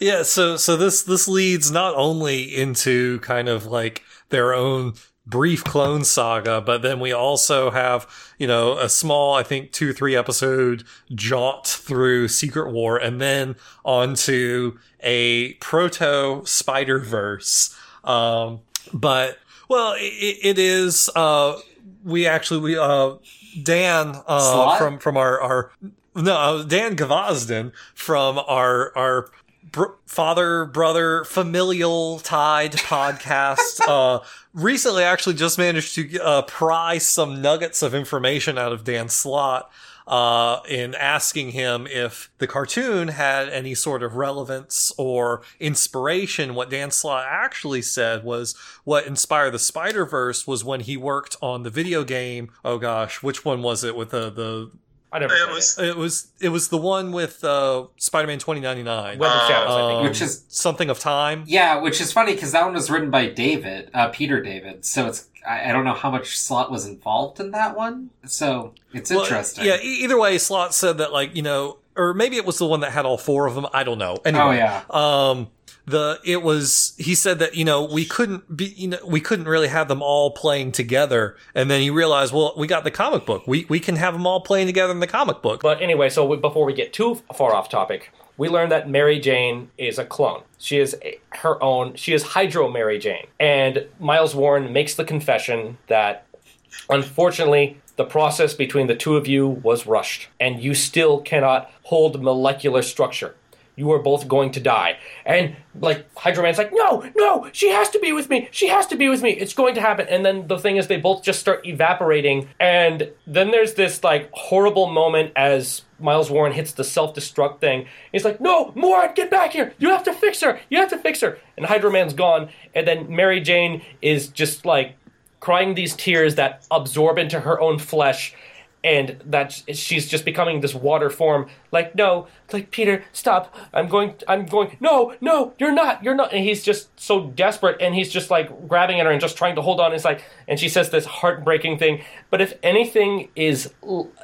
Yeah, so so this this leads not only into kind of like their own brief clone saga, but then we also have, you know, a small, I think two, three episode jaunt through Secret War and then onto a proto Spider Verse. Um, but well, it, it is, uh, we actually, we, uh, Dan, uh, Slott? from, from our, our, no, uh, Dan Gavazdin from our, our, br- father brother familial tied podcast. (laughs) Uh recently actually just managed to uh pry some nuggets of information out of dan slott uh in asking him if the cartoon had any sort of relevance or inspiration. What dan slott actually said was what inspired the spider verse was when he worked on the video game oh gosh which one was it with the the I never It played was it was it was the one with uh spider-man 2099 Web of Shadows, I Um, think. Which is something of time. yeah, which is funny because that one was written by David, uh, Peter David. So it's I, I don't know how much Slott was involved in that one. So it's Well, interesting. Yeah. e- Either way, Slott said that like you know, or maybe it was the one that had all four of them. I don't know. Anyway, Oh yeah. um, the it was he said that you know we couldn't be you know we couldn't really have them all playing together, and then he realized well we got the comic book. We we can have them all playing together in the comic book. But anyway, so we, before we get too far off topic, we learned that Mary Jane is a clone. She is a, her own. She is Hydro Mary Jane, and Miles Warren makes the confession that, unfortunately, the process between the two of you was rushed, and you still cannot hold molecular structure. You are both going to die. And like Hydro Man's like, no, no, she has to be with me. She has to be with me. It's going to happen. And then the thing is, they both just start evaporating. And then there's this like horrible moment as Miles Warren hits the self destruct thing. He's like, no, Moran, get back here. You have to fix her. You have to fix her. And Hydro Man's gone. And then Mary Jane is just like crying these tears that absorb into her own flesh and that she's just becoming this water form. Like no like peter stop. I'm going i'm going no no you're not you're not. And he's just so desperate and he's just like grabbing at her and just trying to hold on it's like and she says this heartbreaking thing. But if anything is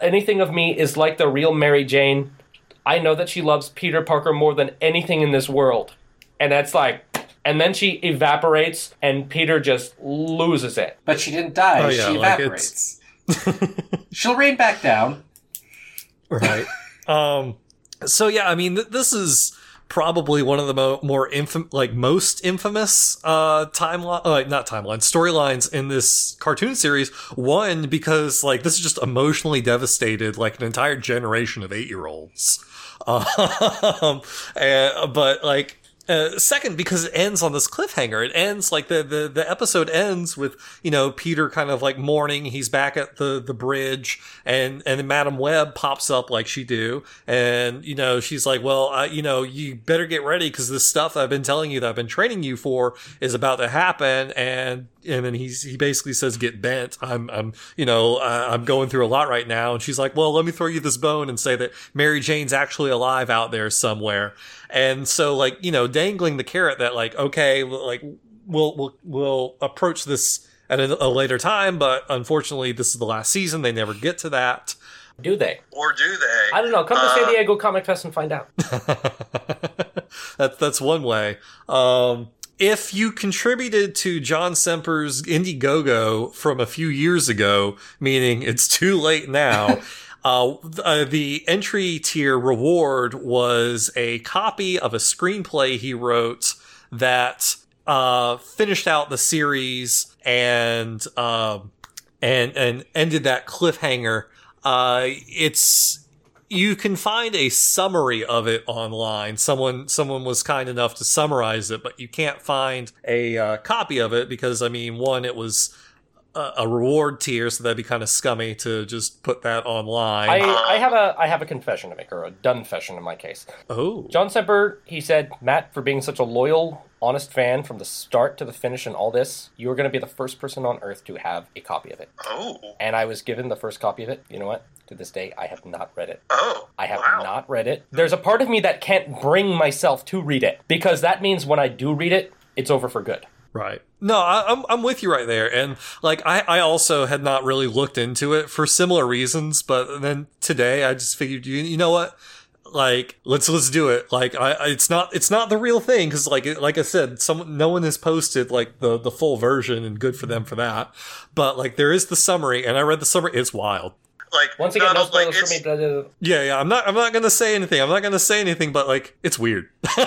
anything of me is like the real mary jane i know that she loves peter parker more than anything in this world. And that's like and then she evaporates and peter just loses it. But she didn't die. Oh, yeah, she like evaporates. She'll rain back down. right. (laughs) Um so yeah i mean th- this is probably one of the mo- more infam- like most infamous uh timeline uh, not timeline storylines in this cartoon series. One because like this is just emotionally devastated like an entire generation of 8-year-olds (laughs) um and, but like uh, second, because it ends on this cliffhanger. It ends like the, the, the episode ends with, you know, Peter kind of like mourning. He's back at the, the bridge and, and then Madam Web pops up like she do. And, you know, she's like, well, uh, you know, you better get ready because this stuff I've been telling you that I've been training you for is about to happen. And, and then he's, he basically says, get bent. I'm, I'm, you know, uh, I'm going through a lot right now. And she's like, well, let me throw you this bone and say that Mary Jane's actually alive out there somewhere. And so, like, you know, dangling the carrot that, like, okay, like, we'll, we'll, we'll approach this at a, a later time, but unfortunately, this is the last season. They never get to that. do they Or do they? i don't know come to san diego comic fest and find out (laughs) that's that's one way. Um, if you contributed to John Semper's Indiegogo from a few years ago, meaning it's too late now, (laughs) uh, uh, the entry tier reward was a copy of a screenplay he wrote that uh, finished out the series and um and and ended that cliffhanger. Uh, it's you can find a summary of it online. Someone someone was kind enough to summarize it, but you can't find a uh, copy of it because I mean, one, it was a, a reward tier, so that'd be kind of scummy to just put that online. I, I have a I have a confession to make, or a done confession in my case. oh, John Semper, he said, Matt, for being such a loyal, honest fan from the start to the finish and all this, you are going to be the first person on earth to have a copy of it. Oh, And I was given the first copy of it. You know what? To this day, I have not read it. oh, I have wow. not read it. There's a part of me that can't bring myself to read it because that means when I do read it, it's over for good. Right. No, I, I'm I'm with you right there, and like I I also had not really looked into it for similar reasons, but then today I just figured you you know what. Like let's let's do it. Like I, I it's not it's not the real thing because like like I said, someone no one has posted like the the full version and good for them for that. But like there is the summary and I read the summary. It's wild. Like Once again, no, no no, like, for me. blah, blah, blah. Yeah, yeah. I'm not. I'm not gonna say anything. I'm not gonna say anything. But like, it's weird. (laughs)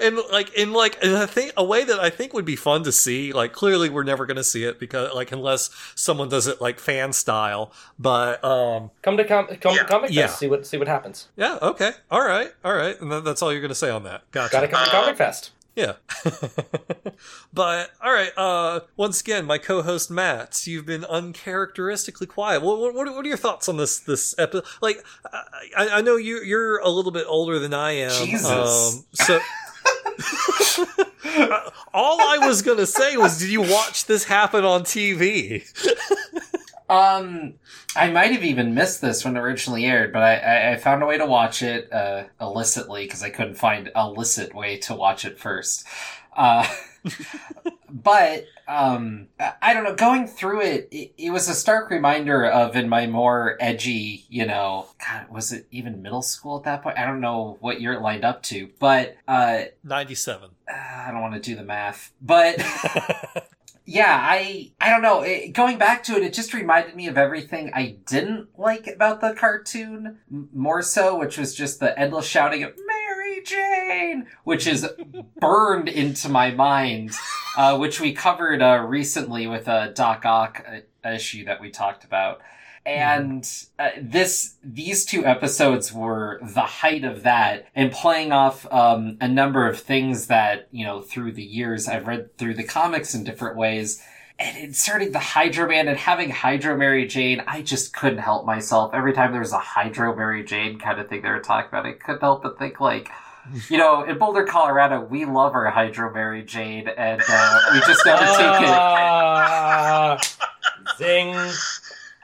and like, in like, and I think a way that I think would be fun to see. Like, clearly we're never gonna see it because like unless someone does it like fan style. But um, Come to com- come Yeah. to Comic Fest. See what see what happens. yeah. Okay. All right. All right. And that, that's all you're gonna say on that. Gotcha. Got to come to Comic Fest. Yeah. (laughs) but all right. Uh, once again, my co-host Matt, you've been uncharacteristically quiet. What, what, what are your thoughts on this this episode? Like, I, I know you you're a little bit older than I am. Jesus. Um, so. (laughs) (laughs) All I was gonna say was, did you watch this happen on TV? Um, I might have even missed this when it originally aired, but I, I, I found a way to watch it uh, illicitly because I couldn't find a licit way to watch it first. Uh, (laughs) but um, I, don't know. Going through it, it, it was a stark reminder of in my more edgy, you know, God, was it even middle school at that point? I don't know what year it lined up to, but uh, Ninety-seven. I don't want to do the math, but (laughs) yeah, I I don't know. It, going back to it, it just reminded me of everything I didn't like about the cartoon m- more so, which was just the endless shouting of Mary Jane, which is (laughs) burned into my mind, uh, which we covered uh, recently with a Doc Ock uh, issue that we talked about. And uh, this, these two episodes were the height of that, and playing off um, a number of things that you know through the years I've read through the comics in different ways and inserting the Hydro Man and having Hydro Mary Jane, I just couldn't help myself. Every time there was a Hydro Mary Jane kind of thing they were talking about, I couldn't help but think like, you know, in Boulder, Colorado, we love our Hydro Mary Jane, and uh, we just never take it. Ah, (laughs) zing.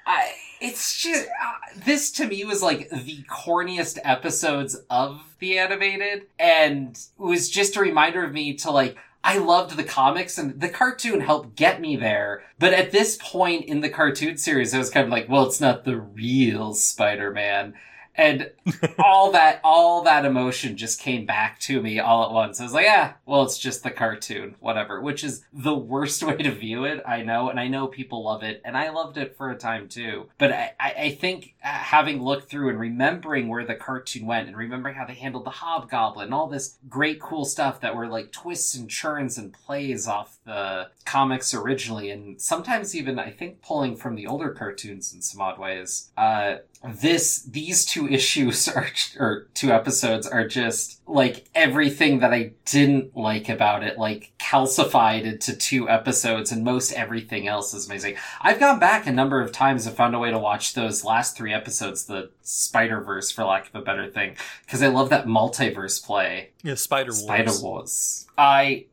I, it's just uh, this to me was like the corniest episodes of the animated, and was just a reminder of me to like. I loved the comics and the cartoon helped get me there. But at this point in the cartoon series, I was kind of like, well, it's not the real Spider-Man. And all that, all that emotion just came back to me all at once. I was like, yeah, well, it's just the cartoon, whatever, which is the worst (laughs) way to view it. I know. And I know people love it and I loved it for a time too. But I, I, think uh, having looked through and remembering where the cartoon went and remembering how they handled the hobgoblin and all this great, cool stuff that were like twists and churns and plays off the comics originally. And sometimes even, I think, pulling from the older cartoons in some odd ways. Uh, this these two (laughs) issues are or two episodes are just like everything that I didn't like about it like calcified into two episodes and most everything else is amazing. I've gone back a number of times and found a way to watch those last three episodes the Spider-Verse for lack of a better thing because I love that multiverse play. Yeah, Spider Wars. Spider Wars. I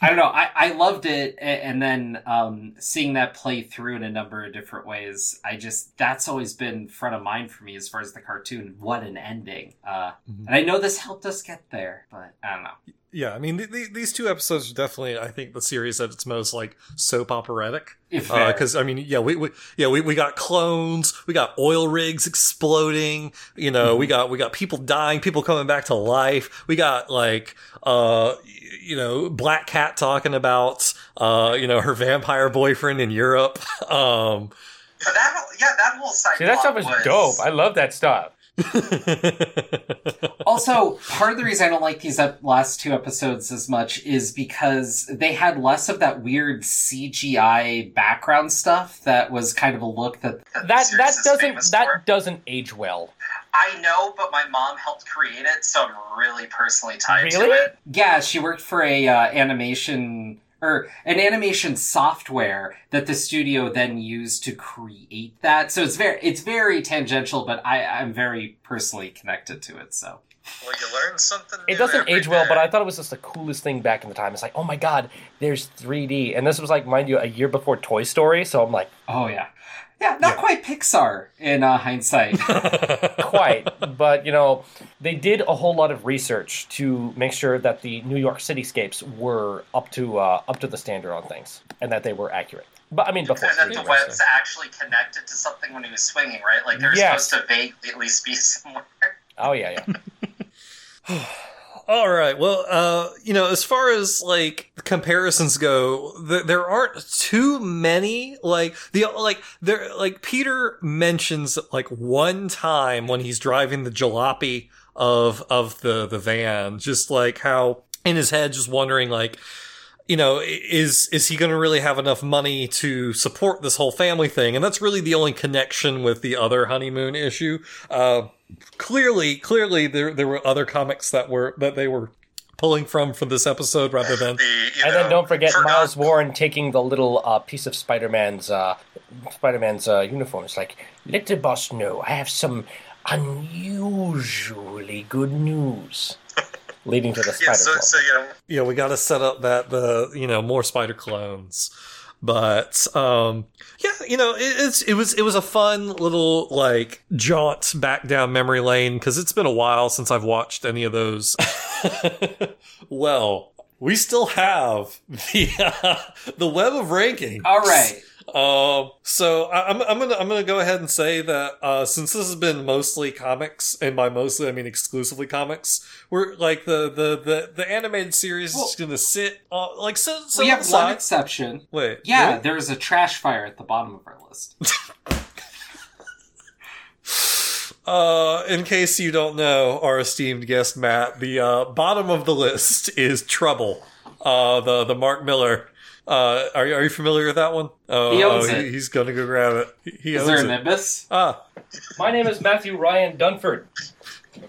I don't know. I, I loved it, and then um, seeing that play through in a number of different ways. I just that's always been front of mind for me as far as the cartoon. What an ending! Uh, Mhm. And I know this helped us get there, but I don't know. Yeah, I mean, th- th- these two episodes are definitely, I think, the series at its most like soap operatic. If there- Because I mean, yeah, we, we yeah we, we got clones, we got oil rigs exploding, you know, we got we got people dying, people coming back to life. We got like uh you know Black Cat talking about uh you know her vampire boyfriend in Europe. (laughs) Um, But that yeah, that whole side See, that stuff plot is dope. I love that stuff. (laughs) also, part of the reason I don't like these ep- last two episodes as much is because they had less of that weird CGI background stuff that was kind of a look that the That series doesn't that for. doesn't age well. I know, but my mom helped create it, so I'm really personally tied Really? to it. Yeah, she worked for a uh, animation or an animation software that the studio then used to create that. So it's very it's very tangential, but I I'm very personally connected to it. So Well, you learn something. It doesn't every age well, day. but I thought it was just the coolest thing back in the time. It's like, oh my god, there's 3D, and this was like, mind you, a year before Toy Story. So I'm like, oh yeah, yeah, not quite Pixar in uh, hindsight. (laughs) quite, but you know, they did a whole lot of research to make sure that the New York cityscapes were up to uh, up to the standard on things, and that they were accurate. But I mean, before And that the obviously. web's actually connected to something when he was swinging, right? Like they're Yes. supposed to vaguely at least be (laughs) somewhere. Oh yeah, yeah. (laughs) All right. Well, uh, you know, as far as like comparisons go, th- there aren't too many. Like the like there like Peter mentions like one time when he's driving the jalopy of of the the van, just like how in his head, just wondering like. You know, is is he going to really have enough money to support this whole family thing? And that's really the only connection with the other honeymoon issue. Uh, clearly, clearly there there were other comics that were that they were pulling from for this episode rather than The, you And know, then don't forget forgot- Miles Warren taking the little uh, piece of Spider-Man's uh, Spider-Man's uh, uniform. It's like, let the boss know I have some unusually good news. (laughs) Leading to the Yeah, Spider so, so you know, yeah, we got to set up that the you know more spider clones. But um yeah, you know, it, it's it was it was a fun little like jaunt back down memory lane cuz it's been a while since I've watched any of those. (laughs) well, we still have the uh, the web of rankings. All right. Um, so I, I'm I'm gonna I'm gonna go ahead and say that uh, since this has been mostly comics, and by mostly I mean exclusively comics, we're like the the the, the animated series Well- is gonna sit uh, like sit, sit we have one exception. Wait, Yeah, there is a trash fire at the bottom of our list. (laughs) Uh, in case you don't know, our esteemed guest Matt, the uh, bottom of the list is Trouble. Uh, the the Mark Millar Uh, are you are you familiar with that one? Oh, He owns oh, it. he's gonna go grab it. He, he Is owns there a. Nimbus? Ah, My name is Matthew Ryan Dunford.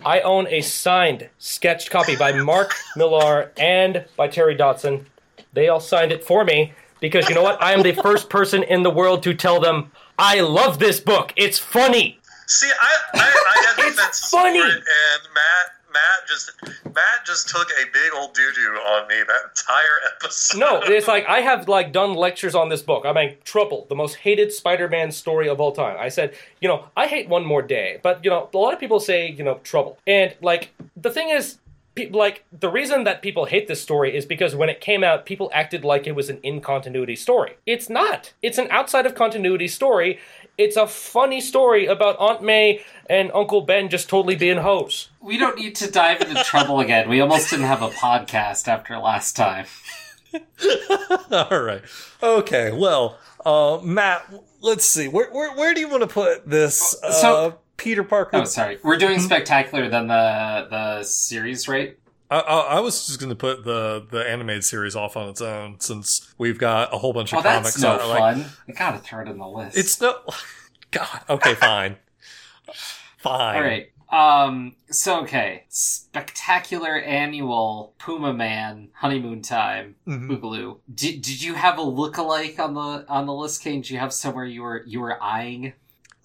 I own a signed, sketched copy by Mark Millar and by Terry Dodson. They all signed it for me because you know what? I am the first person in the world to tell them I love this book. It's funny. See, I, I, I had It's defenses funny. for it, and Matt, Matt just, Matt just took a big old doo doo on me that entire episode. No, it's like I have like done lectures on this book. I mean, Trouble, the most hated Spider-Man story of all time. I said, you know, I hate One More Day, but you know, a lot of people say, you know, Trouble, and like the thing is. pe- Like the reason that people hate this story is because when it came out, people acted like it was an in continuity story. It's not. It's an outside of continuity story. It's a funny story about Aunt May and Uncle Ben just totally being hoes. We don't need to dive into trouble again. We almost didn't have a podcast after last time. (laughs) all right. Okay. Well, uh, Matt, let's see. Where where where do you want to put this? Uh, So- Peter Parker. Oh, sorry. We're doing spectacular than the the series, right? I, I, I was just going to put the the animated series off on its own since we've got a whole bunch of Oh, comics. that's no that are like, fun. I gotta throw it in the list. It's no. (laughs) God. Okay. Fine. fine. all right. Um. So okay, spectacular annual Puma Man honeymoon time Mhm. Boogaloo. Did Did you have a lookalike on the on the list, Kane? Did you have somewhere you were you were eyeing?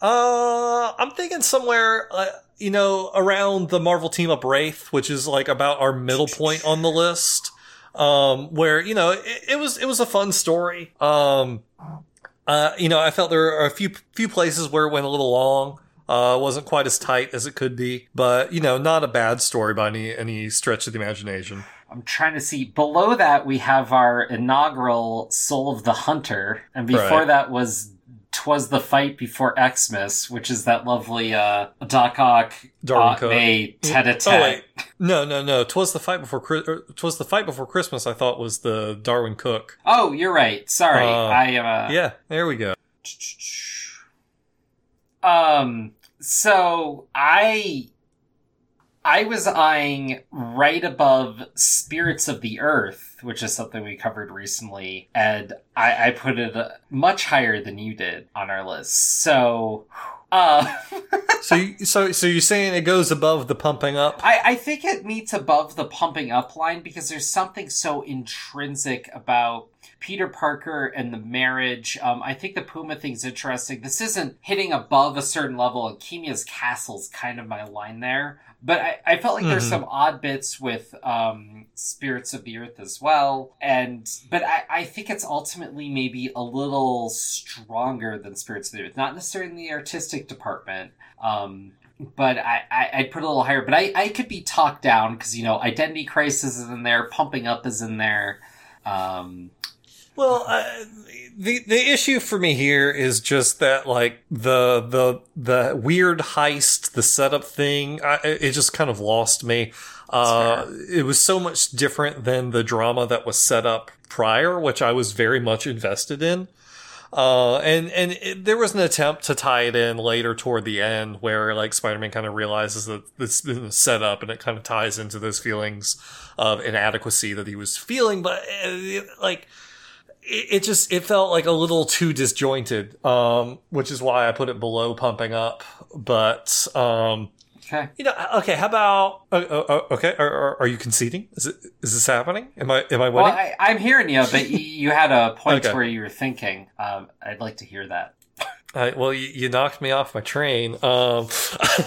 Uh, I'm thinking somewhere, uh, you know, around the Marvel Team Up Wraith, which is like about our middle point on the list. Um, where you know it, it was it was a fun story. Um, uh, you know, I felt there are a few few places where it went a little long. Uh, wasn't quite as tight as it could be, but you know, not a bad story by any any stretch of the imagination. I'm trying to see. Below that, we have our inaugural Soul of the Hunter, and before Right. that was Twas the Fight Before Xmas, which is that lovely uh, Doc Ock, Darwin Aunt May tete a Oh no, no, no. Twas the fight before. Chri- Twas the fight before Christmas. I thought was the Darwyn Cooke. Oh, you're right. Sorry, Uh, I am. Uh, Yeah, there we go. Um. So I, I was eyeing right above Spirits of the Earth, which is something we covered recently, and I, I put it uh, much higher than you did on our list. So, uh, (laughs) (laughs) So, you, so, so you're saying it goes above the pumping up? I, I think it meets above the pumping up line because there's something so intrinsic about Peter Parker and the marriage. Um, I think the Puma thing's interesting. This isn't hitting above a certain level, and Kimia's Castle's kind of my line there. But I, I felt like there's Mhm. some odd bits with um, Spirits of the Earth as well. And but I, I think it's ultimately maybe a little stronger than Spirits of the Earth. Not necessarily in the artistic department. Um, but I, I I'd put it a little higher. But I, I could be talked down because you know Identity Crisis is in there, Pumping Up is in there. Um, Well, uh, the the issue for me here is just that like the the the weird heist, the setup thing, I, it just kind of lost me. Uh, it was so much different than the drama that was set up prior, which I was very much invested in. Uh, and, and it, there was an attempt to tie it in later toward the end where like Spider-Man kind of realizes that it's been set up and it kind of ties into those feelings of inadequacy that he was feeling. But uh, like, it, it just, it felt like a little too disjointed. Um, which is why I put it below pumping up. But, um, okay. you know, okay, how about, uh, uh, uh, okay, are, are, are you conceding? Is it, is this happening? Am I, am I Well, winning? I, I'm hearing you, but you had a point (laughs) Okay. where you were thinking. Um, I'd like to hear that. I, well, you, you knocked me off my train. Um,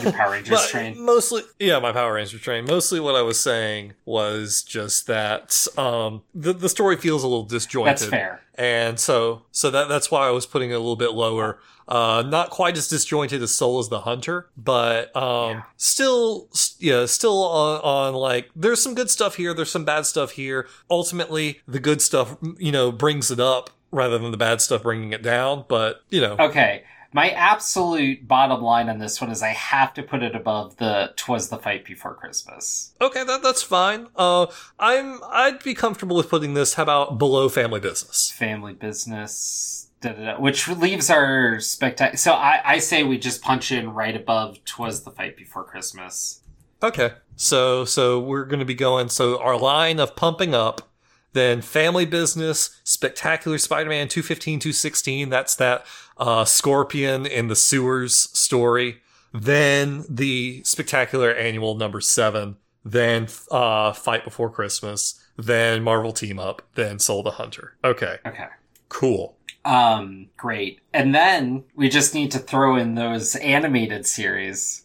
Your Power (laughs) Rangers train. Mostly, yeah, my Power Ranger train. Mostly, what I was saying was just that um, the the story feels a little disjointed. That's fair. and so so that that's why I was putting it a little bit lower. Uh, not quite as disjointed as Soul as the Hunter, but um, still, s- yeah, still on, on like there's some good stuff here, there's some bad stuff here. Ultimately, the good stuff, you know, brings it up rather than the bad stuff bringing it down. But you know, Okay. My absolute bottom line on this one is I have to put it above the "Twas the Fight Before Christmas." Okay, that that's fine. Uh, I'm I'd be comfortable with putting this. How about below family business? Family business, da, da, da, which leaves our spectacular. So I, I say we just punch in right above "Twas the Fight Before Christmas." Okay, so so we're going to be going. So our line of pumping up, then Family Business, Spectacular Spider-Man 215, 216. That's that uh, Scorpion in the sewers story. Then the Spectacular Annual number seven. Then uh, Fight Before Christmas. Then Marvel Team Up. Then Soul the Hunter. Okay, Okay. cool. Um, great. And then we just need to throw in those animated series.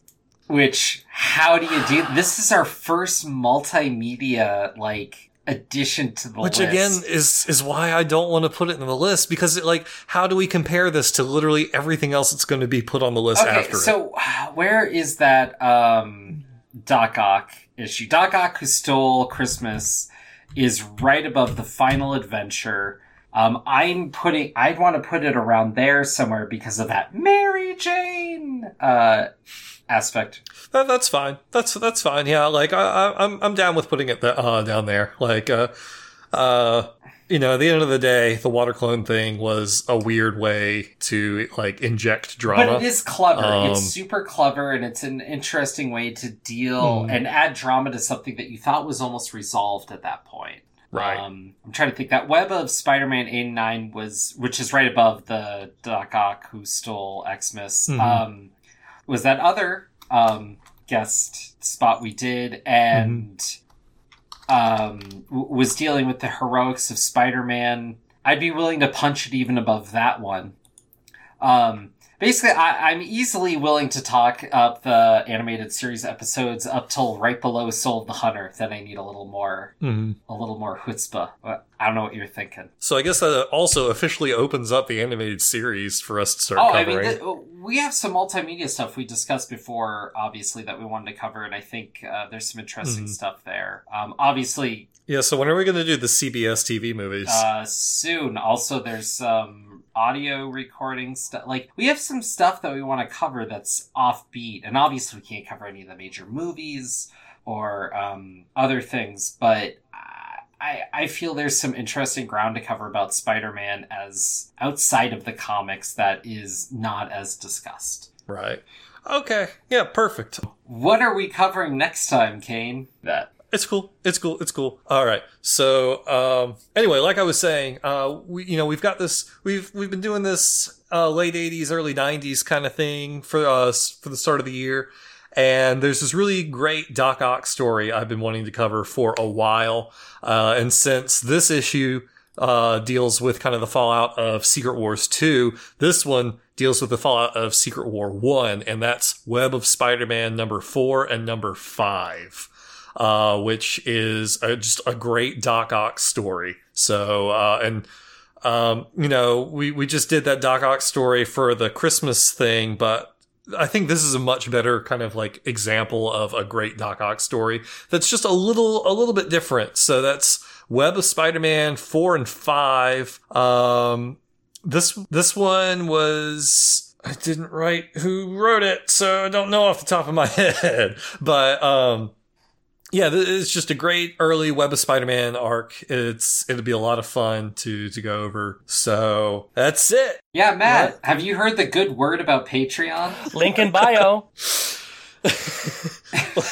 Which, how do you do? This is our first multimedia, like, addition to the list. Which list. again is is why I don't want to put it in the list because it, like how do we compare this to literally everything else that's going to be put on the list okay, after it? so where is that, um, Doc Ock issue? Doc Ock Who Stole Christmas is right above the final adventure. Um, I'm putting, I'd want to put it around there somewhere because of that Mary Jane, uh, aspect. That, that's fine. That's that's fine. Yeah, like I, I I'm I'm down with putting it th- uh, down there. Like uh uh you know, at the end of the day, the water clone thing was a weird way to like inject drama. But it is clever. Um, it's super clever, and it's an interesting way to deal Hmm. and add drama to something that you thought was almost resolved at that point. Right. Um, I'm trying to think. That web of Spider-Man 89 was, which is right above the Doc Ock who stole Xmas, Mhm. um, was that other um, guest spot we did, and um, w- was dealing with the heroics of Spider-Man. I'd be willing to punch it even above that one. Um, basically, I, I'm easily willing to talk up the animated series episodes up till right below Soul of the Hunter. Then I need a little more, Mhm. a little more chutzpah. I don't know what you're thinking. So I guess that also officially opens up the animated series for us to start Oh, I mean, covering. th- we have some multimedia stuff we discussed before, obviously, that we wanted to cover, and I think uh, there's some interesting Mhm. stuff there. Um, obviously, yeah. So when are we going to do the CBS TV movies? uh, soon. Also, there's some audio recording stuff. Like, we have some stuff that we want to cover that's offbeat, and obviously, we can't cover any of the major movies or um, other things, but. I, I feel there's some interesting ground to cover about Spider-Man as outside of the comics that is not as discussed. right. Okay. Yeah. Perfect. What are we covering next time, Kane? That It's cool. It's cool. It's cool. All right. So, um, anyway, like I was saying, uh, we, you know, we've got this, we've, we've been doing this, uh, late eighties, early nineties kind of thing for us for the start of the year. And there's this really great Doc Ock story I've been wanting to cover for a while. Uh, and since this issue, uh, deals with kind of the fallout of Secret Wars 2, this one deals with the fallout of Secret War 1, and that's Web of Spider-Man number 4 and number 5 uh, which is a, just a great Doc Ock story. So, uh, and, um, you know, we, we just did that Doc Ock story for the Christmas thing, but I think this is a much better kind of like example of a great Doc Ock story that's just a little, a little bit different. So that's Web of Spider-Man 4 and 5. Um, this, this one was, I didn't write who wrote it, so I don't know off the top of my (laughs) head, but, um, yeah, it's just a great early Web of Spider-Man arc. It's it'll be a lot of fun to to go over. So that's it. yeah, Matt. What? Have you heard the good word about Patreon? Link in bio.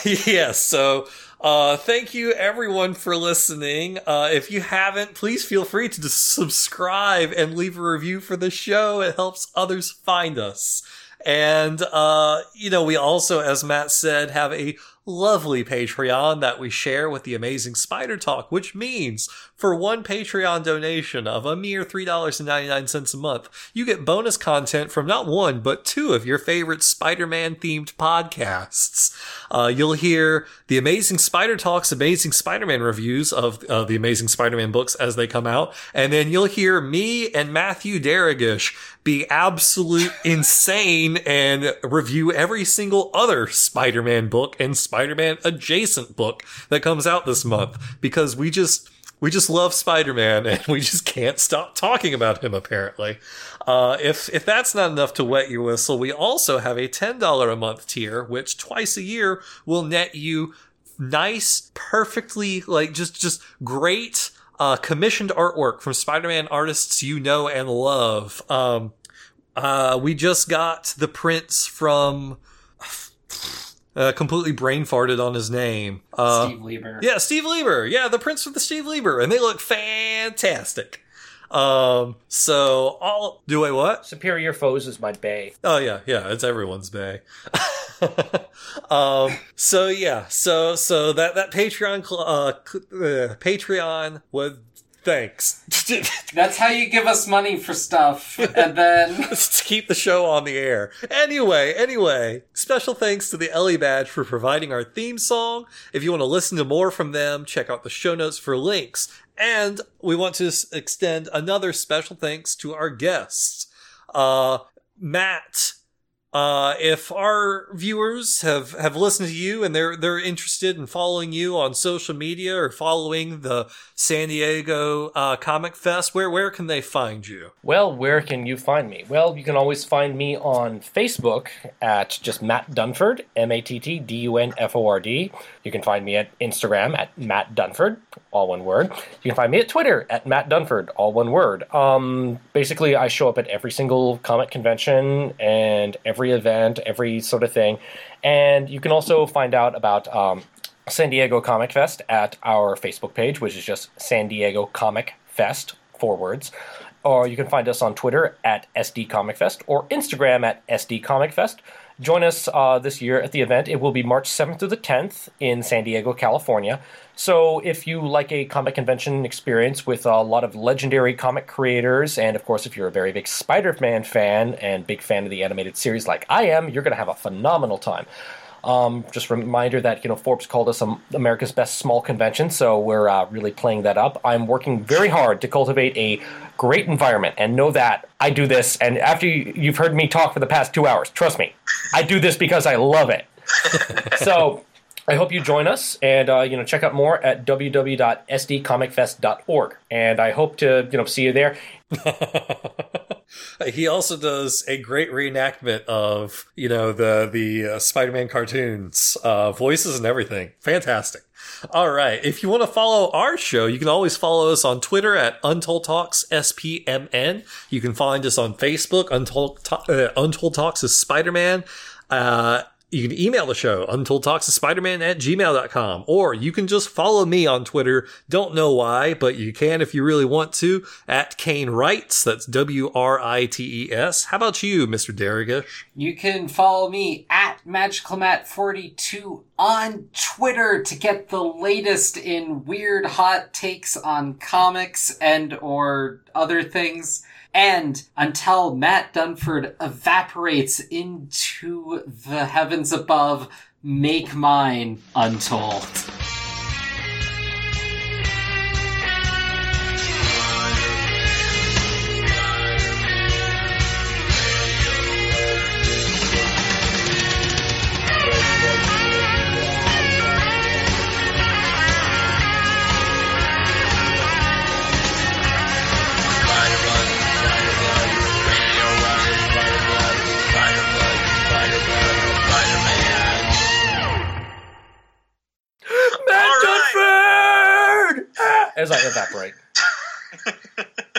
(laughs) yeah. So uh, thank you everyone for listening. Uh, if you haven't, please feel free to just subscribe and leave a review for the show. It helps others find us. And, uh, you know, we also, as Matt said, have a lovely Patreon that we share with the amazing Spider Talk, which means for one Patreon donation of a mere $3.99 a month, you get bonus content from not one, but two of your favorite Spider Man themed podcasts. Uh, you'll hear the amazing Spider Talks, amazing Spider Man reviews of uh, the amazing Spider Man books as they come out. And then you'll hear me and Matthew Darragish be absolute insane and review every single other Spider-Man book and Spider-Man adjacent book that comes out this month because we just we just love Spider-Man and we just can't stop talking about him apparently. Uh, if if that's not enough to wet your whistle, we also have a $10 a month tier which twice a year will net you nice, perfectly like just just great uh, commissioned artwork from Spider-Man artists you know and love. Um, uh, we just got the prints from Uh, completely brain farted on his name. Uh, Steve Lieber. Yeah, Steve Lieber. Yeah, the Prince with the Steve Lieber, and they look fantastic. Um, so all do I what? Superior Foes is my bay. Oh yeah, yeah, it's everyone's bay. (laughs) (laughs) um, so yeah, so so that that Patreon cl- uh, uh Patreon was thanks (laughs) That's how you give us money for stuff, and then (laughs) to keep the show on the air. Anyway, anyway, special thanks to the Ellie Badge for providing our theme song. If you want to listen to more from them, check out the show notes for links. And we want to s- extend another special thanks to our guests. Uh, Matt, uh, if our viewers have, have listened to you and they're, they're interested in following you on social media or following the San Diego, uh, Comic Fest, where, where can they find you? Well, where can you find me? Well, you can always find me on Facebook at just Matt Dunford, M A T T D U N F O R D. You can find me at Instagram at Matt Dunford, all one word. You can find me at Twitter at Matt Dunford, all one word. Um, basically, I show up at every single comic convention and every event, every sort of thing. And you can also find out about um, San Diego Comic Fest at our Facebook page, which is just San Diego Comic Fest, four words. Or you can find us on Twitter at SD Comic Fest or Instagram at SD Comic Fest. Join us uh, this year at the event. It will be March 7th through the 10th in San Diego, California. So if you like a comic convention experience with a lot of legendary comic creators, and of course, if you're a very big Spider Man fan and big fan of the animated series like I am, you're going to have a phenomenal time. Um, just a reminder that you know Forbes called us America's best small convention, so we're uh, really playing that up. I'm working very hard to cultivate a great environment, and know that I do this. And after you, you've heard me talk for the past two hours, trust me, I do this because I love it. (laughs) so. I hope you join us and uh, you know check out more at www.sdcomicfest.org and I hope to you know see you there. (laughs) he also does a great reenactment of you know the the uh, Spider-Man cartoons, uh, voices and everything. Fantastic. All right, if you want to follow our show, you can always follow us on Twitter at Untold Talks SPMN. You can find us on Facebook. Untold uh, Untold Talks is Spider-Man. Uh, you can email the show, untoldtalksspiderman at gmail.com, or you can just follow me on Twitter. Don't know why, but you can if you really want to, at Kane Writes. That's W-R-I-T-E-S. How about you, Mr. Darrigish? you can follow me at magicalmat42 on Twitter to get the latest in weird hot takes on comics and or other things. And until Matt Dunford evaporates into the heavens above, make mine untold. As I evaporate. (laughs)